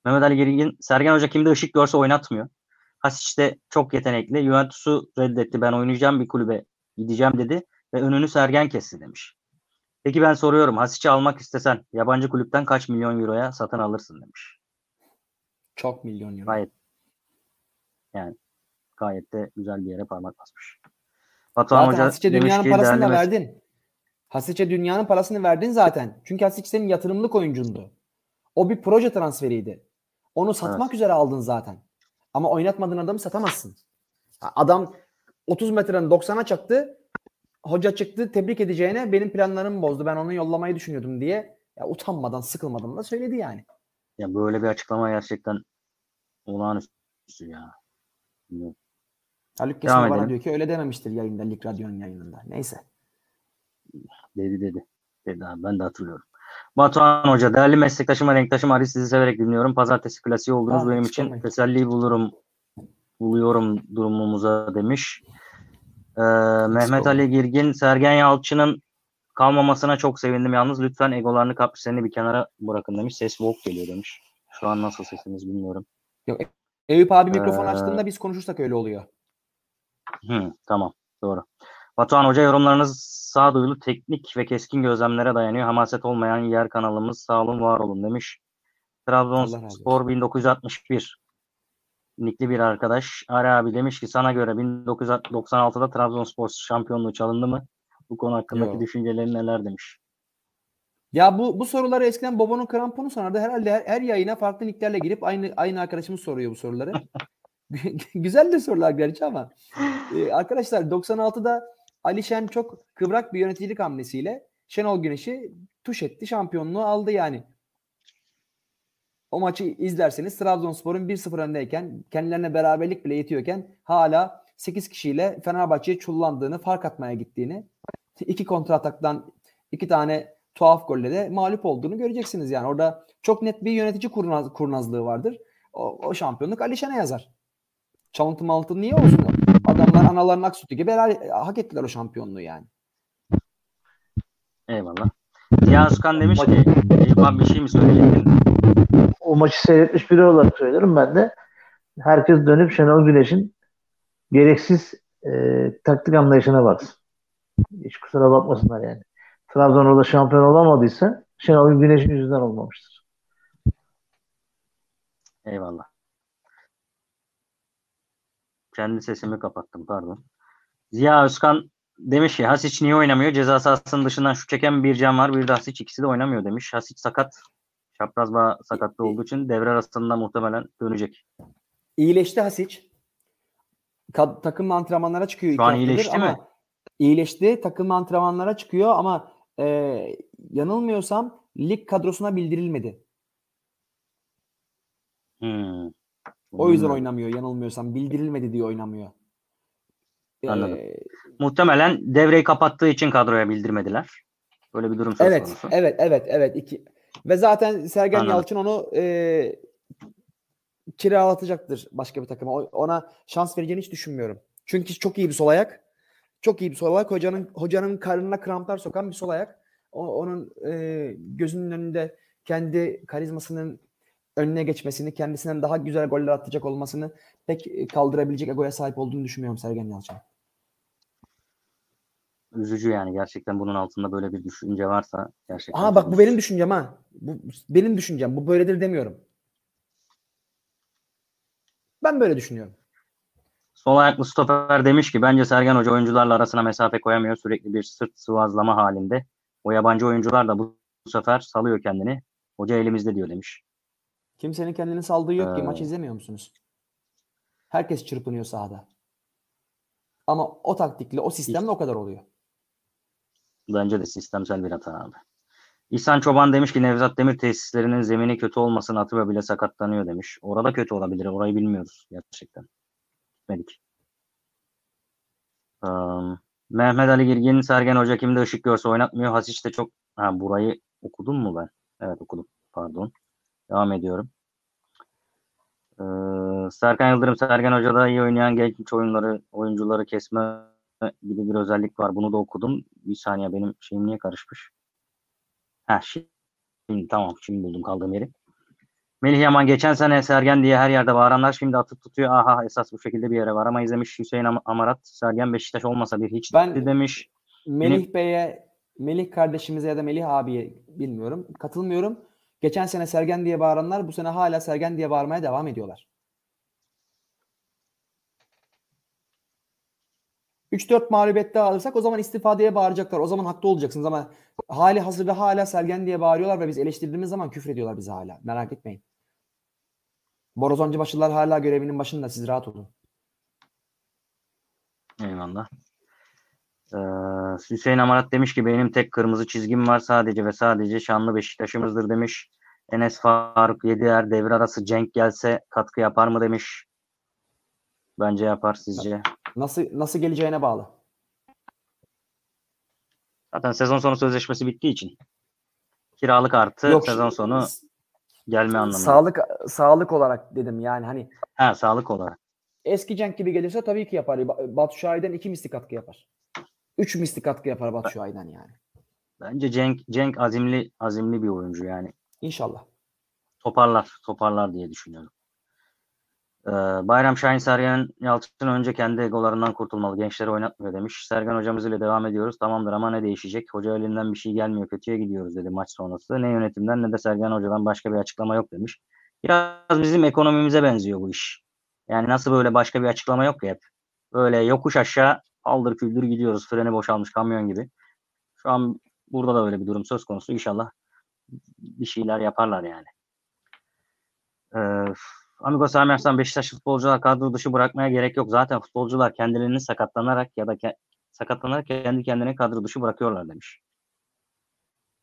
Mehmet Ali Gergin, Sergen Hoca kimde ışık görse oynatmıyor. Hasic de çok yetenekli. Juventus'u reddetti. Ben oynayacağım bir kulübe gideceğim dedi ve önünü Sergen kesti demiş. Peki ben soruyorum. Hasic'i almak istesen yabancı kulüpten kaç milyon euroya satın alırsın demiş. Çok milyon euro. Gayet yani gayet de güzel bir yere parmak basmış. Batuhan Zaten Hoca demiş dünyanın ki parasını da verdin. Hasic'e dünyanın parasını verdin zaten. Çünkü Hasic senin yatırımlık oyuncundu. O bir proje transferiydi. Onu satmak üzere aldın zaten. Ama oynatmadığın adamı satamazsın. Adam 30 metreden 90'a çaktı. Hoca çıktı tebrik edeceğine benim planlarımı bozdu. Ben onu yollamayı düşünüyordum diye ya utanmadan sıkılmadan da söyledi yani. ya böyle bir açıklama gerçekten olağanüstü ya. Bilmiyorum. Haluk Kesme bana edelim. diyor ki öyle dememiştir yayında Lig Radyo'nun yayınında. Neyse. Dedi dedi. Dedi abi ben de hatırlıyorum. Batuhan Hoca, değerli meslektaşım ve renktaşım Ali sizi severek dinliyorum. Pazartesi klasiği olduğunuz benim için olmayın. teselli bulurum buluyorum durumumuza demiş. Ee, Mehmet Ali Girgin, Sergen Yalçın'ın kalmamasına çok sevindim. Yalnız lütfen egolarını kaprislerini bir kenara bırakın demiş. Ses boğuk geliyor demiş. Şu an nasıl sesiniz bilmiyorum. Eyüp abi mikrofon Ee, açtığında biz konuşursak öyle oluyor. Hı, tamam doğru. Batuhan Hoca yorumlarınız sağduyulu, teknik ve keskin gözlemlere dayanıyor. Hamaset olmayan yer kanalımız sağ olun var olun demiş. Trabzonspor 1961 nikli bir arkadaş. Ari abi demiş ki sana göre 1996'da Trabzonspor şampiyonluğu çalındı mı? Bu konu hakkındaki Yok. düşüncelerin neler demiş. Ya bu bu soruları eskiden Bobo'nun kramponu sorardı. Herhalde her, her yayına farklı nicklerle girip aynı aynı arkadaşımız soruyor bu soruları. Güzel de sorular gerçi ama. Ee, arkadaşlar 96'da Ali Şen çok kıvrak bir yöneticilik hamlesiyle Şenol Güneş'i tuş etti. Şampiyonluğu aldı yani. O maçı izlerseniz Trabzonspor'un 1-0 öndeyken kendilerine beraberlik bile yetiyorken hala 8 kişiyle Fenerbahçe'ye çullandığını, fark atmaya gittiğini, iki kontrataktan iki tane tuhaf golle de mağlup olduğunu göreceksiniz yani. Orada çok net bir yönetici kurnaz, kurnazlığı vardır. O, o şampiyonluk Alişan'a yazar. Çalıntı maltı niye olsun? Adamlar analarının ak sütü gibi helal, hak ettiler o şampiyonluğu yani. Eyvallah. Ziya Özkan demiş ki abi bir şey mi söyleyecektin? O maçı seyretmiş biri olarak söylerim ben de. Herkes dönüp Şenol Güneş'in gereksiz e, taktik anlayışına baksın. Hiç kusura bakmasınlar yani. Trabzon orada şampiyon olamadıysa Şenol Güneş'in yüzünden olmamıştır. Eyvallah. Kendi sesimi kapattım pardon. Ziya Özkan demiş ki Hasic niye oynamıyor? Ceza sahasının dışından şu çeken bir can var. Bir de Hasic ikisi de oynamıyor demiş. Hasic sakat. Çapraz bağ sakatlığı olduğu için devre arasında muhtemelen dönecek. İyileşti Hasic. Kad- takım antrenmanlara çıkıyor. Şu an iyileşti ama mi? İyileşti. Takım antrenmanlara çıkıyor ama e, yanılmıyorsam lig kadrosuna bildirilmedi. Hmm. O yüzden Hmm. oynamıyor yanılmıyorsam. Bildirilmedi diye oynamıyor. Anladım. Ee, Muhtemelen devreyi kapattığı için kadroya bildirmediler. Böyle bir durum söz evet, konusu. evet, evet, evet. iki. Ve zaten Sergen Anladım. Yalçın onu e, kiralatacaktır başka bir takıma. Ona şans vereceğini hiç düşünmüyorum. Çünkü çok iyi bir sol ayak. Çok iyi bir sol ayak. Hocanın hocanın karnına kramplar sokan bir sol ayak. O, onun e, gözünün önünde kendi karizmasının önüne geçmesini, kendisinden daha güzel goller atacak olmasını pek e, kaldırabilecek egoya sahip olduğunu düşünmüyorum Sergen Yalçın. Üzücü yani gerçekten bunun altında böyle bir düşünce varsa gerçekten. Aha bak bu benim düşüncem ha. Bu benim düşüncem. Bu böyledir demiyorum. Ben böyle düşünüyorum. Sol ayaklı stoper demiş ki bence Sergen Hoca oyuncularla arasına mesafe koyamıyor. Sürekli bir sırt sıvazlama halinde. O yabancı oyuncular da bu sefer salıyor kendini. Hoca elimizde diyor demiş. Kimsenin kendini saldığı yok ki. Ee. Maç izlemiyor musunuz? Herkes çırpınıyor sahada. Ama o taktikle, o sistemle o kadar oluyor. Bence de sistemsel bir hata abi. İhsan Çoban demiş ki Nevzat Demir tesislerinin zemini kötü olmasın Atiba bile sakatlanıyor demiş. Orada kötü olabilir. Orayı bilmiyoruz gerçekten. Gitmedik. Ee, Mehmet Ali Girgin Sergen Hoca kimde ışık görse oynatmıyor. Hasic de çok... Ha, burayı okudum mu ben? Evet okudum. Pardon. Devam ediyorum. Ee, Serkan Yıldırım Sergen Hoca'da iyi oynayan genç oyunları, oyuncuları kesme gibi bir özellik var. Bunu da okudum. Bir saniye benim şeyim niye karışmış? Ha şimdi tamam şimdi buldum kaldığım yeri. Melih Yaman geçen sene Sergen diye her yerde bağıranlar şimdi atıp tutuyor. Aha esas bu şekilde bir yere varamayız demiş Hüseyin Am- Amarat. Sergen Beşiktaş olmasa bir hiç Ben- demiş. Melih Bey'e, Melih kardeşimize ya da Melih abiye bilmiyorum. Katılmıyorum. Geçen sene Sergen diye bağıranlar bu sene hala Sergen diye bağırmaya devam ediyorlar. 3-4 mağlubiyette alırsak o zaman istifa diye bağıracaklar. O zaman haklı olacaksınız ama hali hazırda hala Sergen diye bağırıyorlar ve biz eleştirdiğimiz zaman küfür ediyorlar bize hala. Merak etmeyin. Borazoncı başlılar hala görevinin başında. Siz rahat olun. Eyvallah. Ee, Hüseyin Amarat demiş ki benim tek kırmızı çizgim var sadece ve sadece şanlı Beşiktaş'ımızdır demiş. Enes Faruk Yedier devre arası Cenk gelse katkı yapar mı demiş. Bence yapar sizce. Nasıl nasıl geleceğine bağlı. Zaten sezon sonu sözleşmesi bittiği için. Kiralık artı Yok, sezon sonu gelme anlamında. Sağlık sağlık olarak dedim yani hani Ha sağlık olarak. eski Cenk gibi gelirse tabii ki yapar. Ba- Batu Şahin'den iki misli katkı yapar. Üç misli katkı yapar Batu Şahin'den yani. Bence Cenk Cenk azimli azimli bir oyuncu yani. İnşallah. Toparlar, toparlar diye düşünüyorum. Ee, Bayram Şahin Sergen Yalçın önce kendi egolarından kurtulmalı. Gençleri oynatmıyor demiş. Sergen hocamız ile devam ediyoruz. Tamamdır ama ne değişecek? Hoca elinden bir şey gelmiyor. Kötüye gidiyoruz dedi maç sonrası. Ne yönetimden ne de Sergen hocadan başka bir açıklama yok demiş. Biraz bizim ekonomimize benziyor bu iş. Yani nasıl böyle başka bir açıklama yok ya hep. Böyle yokuş aşağı aldır küldür gidiyoruz. Freni boşalmış kamyon gibi. Şu an burada da öyle bir durum söz konusu. İnşallah bir şeyler yaparlar yani. Ee, Amigo Sami Arslan Beşiktaş futbolcular kadro dışı bırakmaya gerek yok. Zaten futbolcular kendilerini sakatlanarak ya da ke- sakatlanarak kendi kendine kadro dışı bırakıyorlar demiş.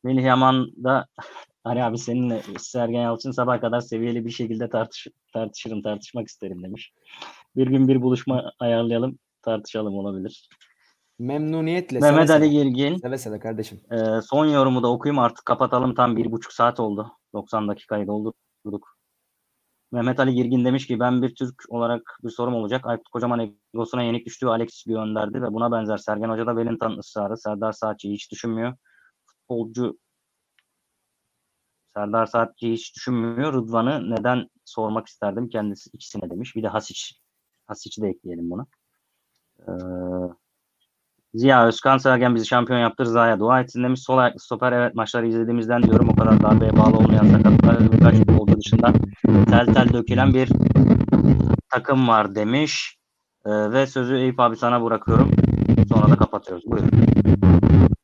Melih Yaman da hani abi seninle Sergen Yalçın sabah kadar seviyeli bir şekilde tartış tartışırım, tartışmak isterim demiş. Bir gün bir buluşma ayarlayalım, tartışalım olabilir. Memnuniyetle. Mehmet seve Ali. Girgin Seve seve kardeşim. ee, son yorumu da okuyayım artık kapatalım tam bir buçuk saat oldu. 90 dakikayı doldurduk. Mehmet Ali Girgin demiş ki ben bir Türk olarak bir sorum olacak. Aykut Kocaman egosuna yenik düştüğü Alex gönderdi ve buna benzer Sergen Hoca da Wellington ısrarı. Serdar Saatçı'yı hiç düşünmüyor. Futbolcu Serdar Saatçı'yı hiç düşünmüyor. Rıdvan'ı neden sormak isterdim kendisi ikisine demiş. Bir de Hasic. Hasic'i de ekleyelim buna. Ee, Ziya Özkan Sergen bizi şampiyon yaptı. Rıza'ya dua etsin demiş. Sol ayaklı stoper evet maçları izlediğimizden diyorum. O kadar darbeye bağlı olmayan sakatlar birkaç dışında tel tel dökülen bir takım var demiş. Ee, ve sözü Eyüp abi sana bırakıyorum. Sonra da kapatıyoruz. Buyurun.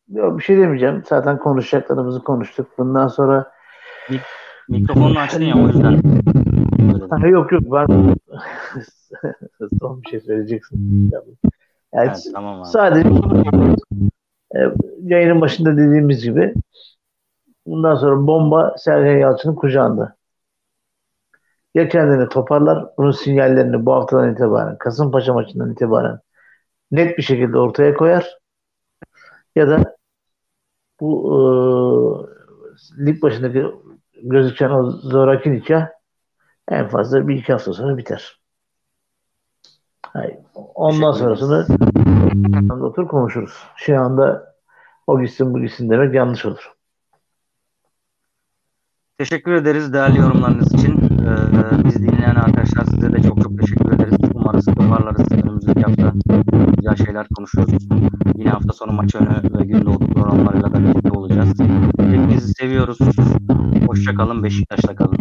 Yok bir şey demeyeceğim. Zaten konuşacaklarımızı konuştuk. Bundan sonra Mikrofonunu açtın ya o yüzden. Ha, yok yok ben son bir şey söyleyeceksin. Yani Evet, tamam abi. sadece e, yayının başında dediğimiz gibi bundan sonra bomba Sergen Yalçın'ın kucağında. Ya kendini toparlar, bunun sinyallerini bu haftadan itibaren, Kasımpaşa maçından itibaren net bir şekilde ortaya koyar ya da bu e, lig başındaki gözüken o zoraki nikah en fazla bir iki hafta sonra biter. Hayır. Ondan sonrasını otur konuşuruz. Şu anda o gitsin bu gitsin demek yanlış olur. Teşekkür ederiz değerli yorumlarınız için. Ee, biz dinleyen arkadaşlar size de çok çok teşekkür ederiz. Umarız toparlarız. Önümüzdeki hafta güzel şeyler konuşuruz. Yine hafta sonu maç önü ve gün doğdu programlarıyla da birlikte olacağız. Hepinizi seviyoruz. Hoşça kalın. Beşiktaş'ta kalın.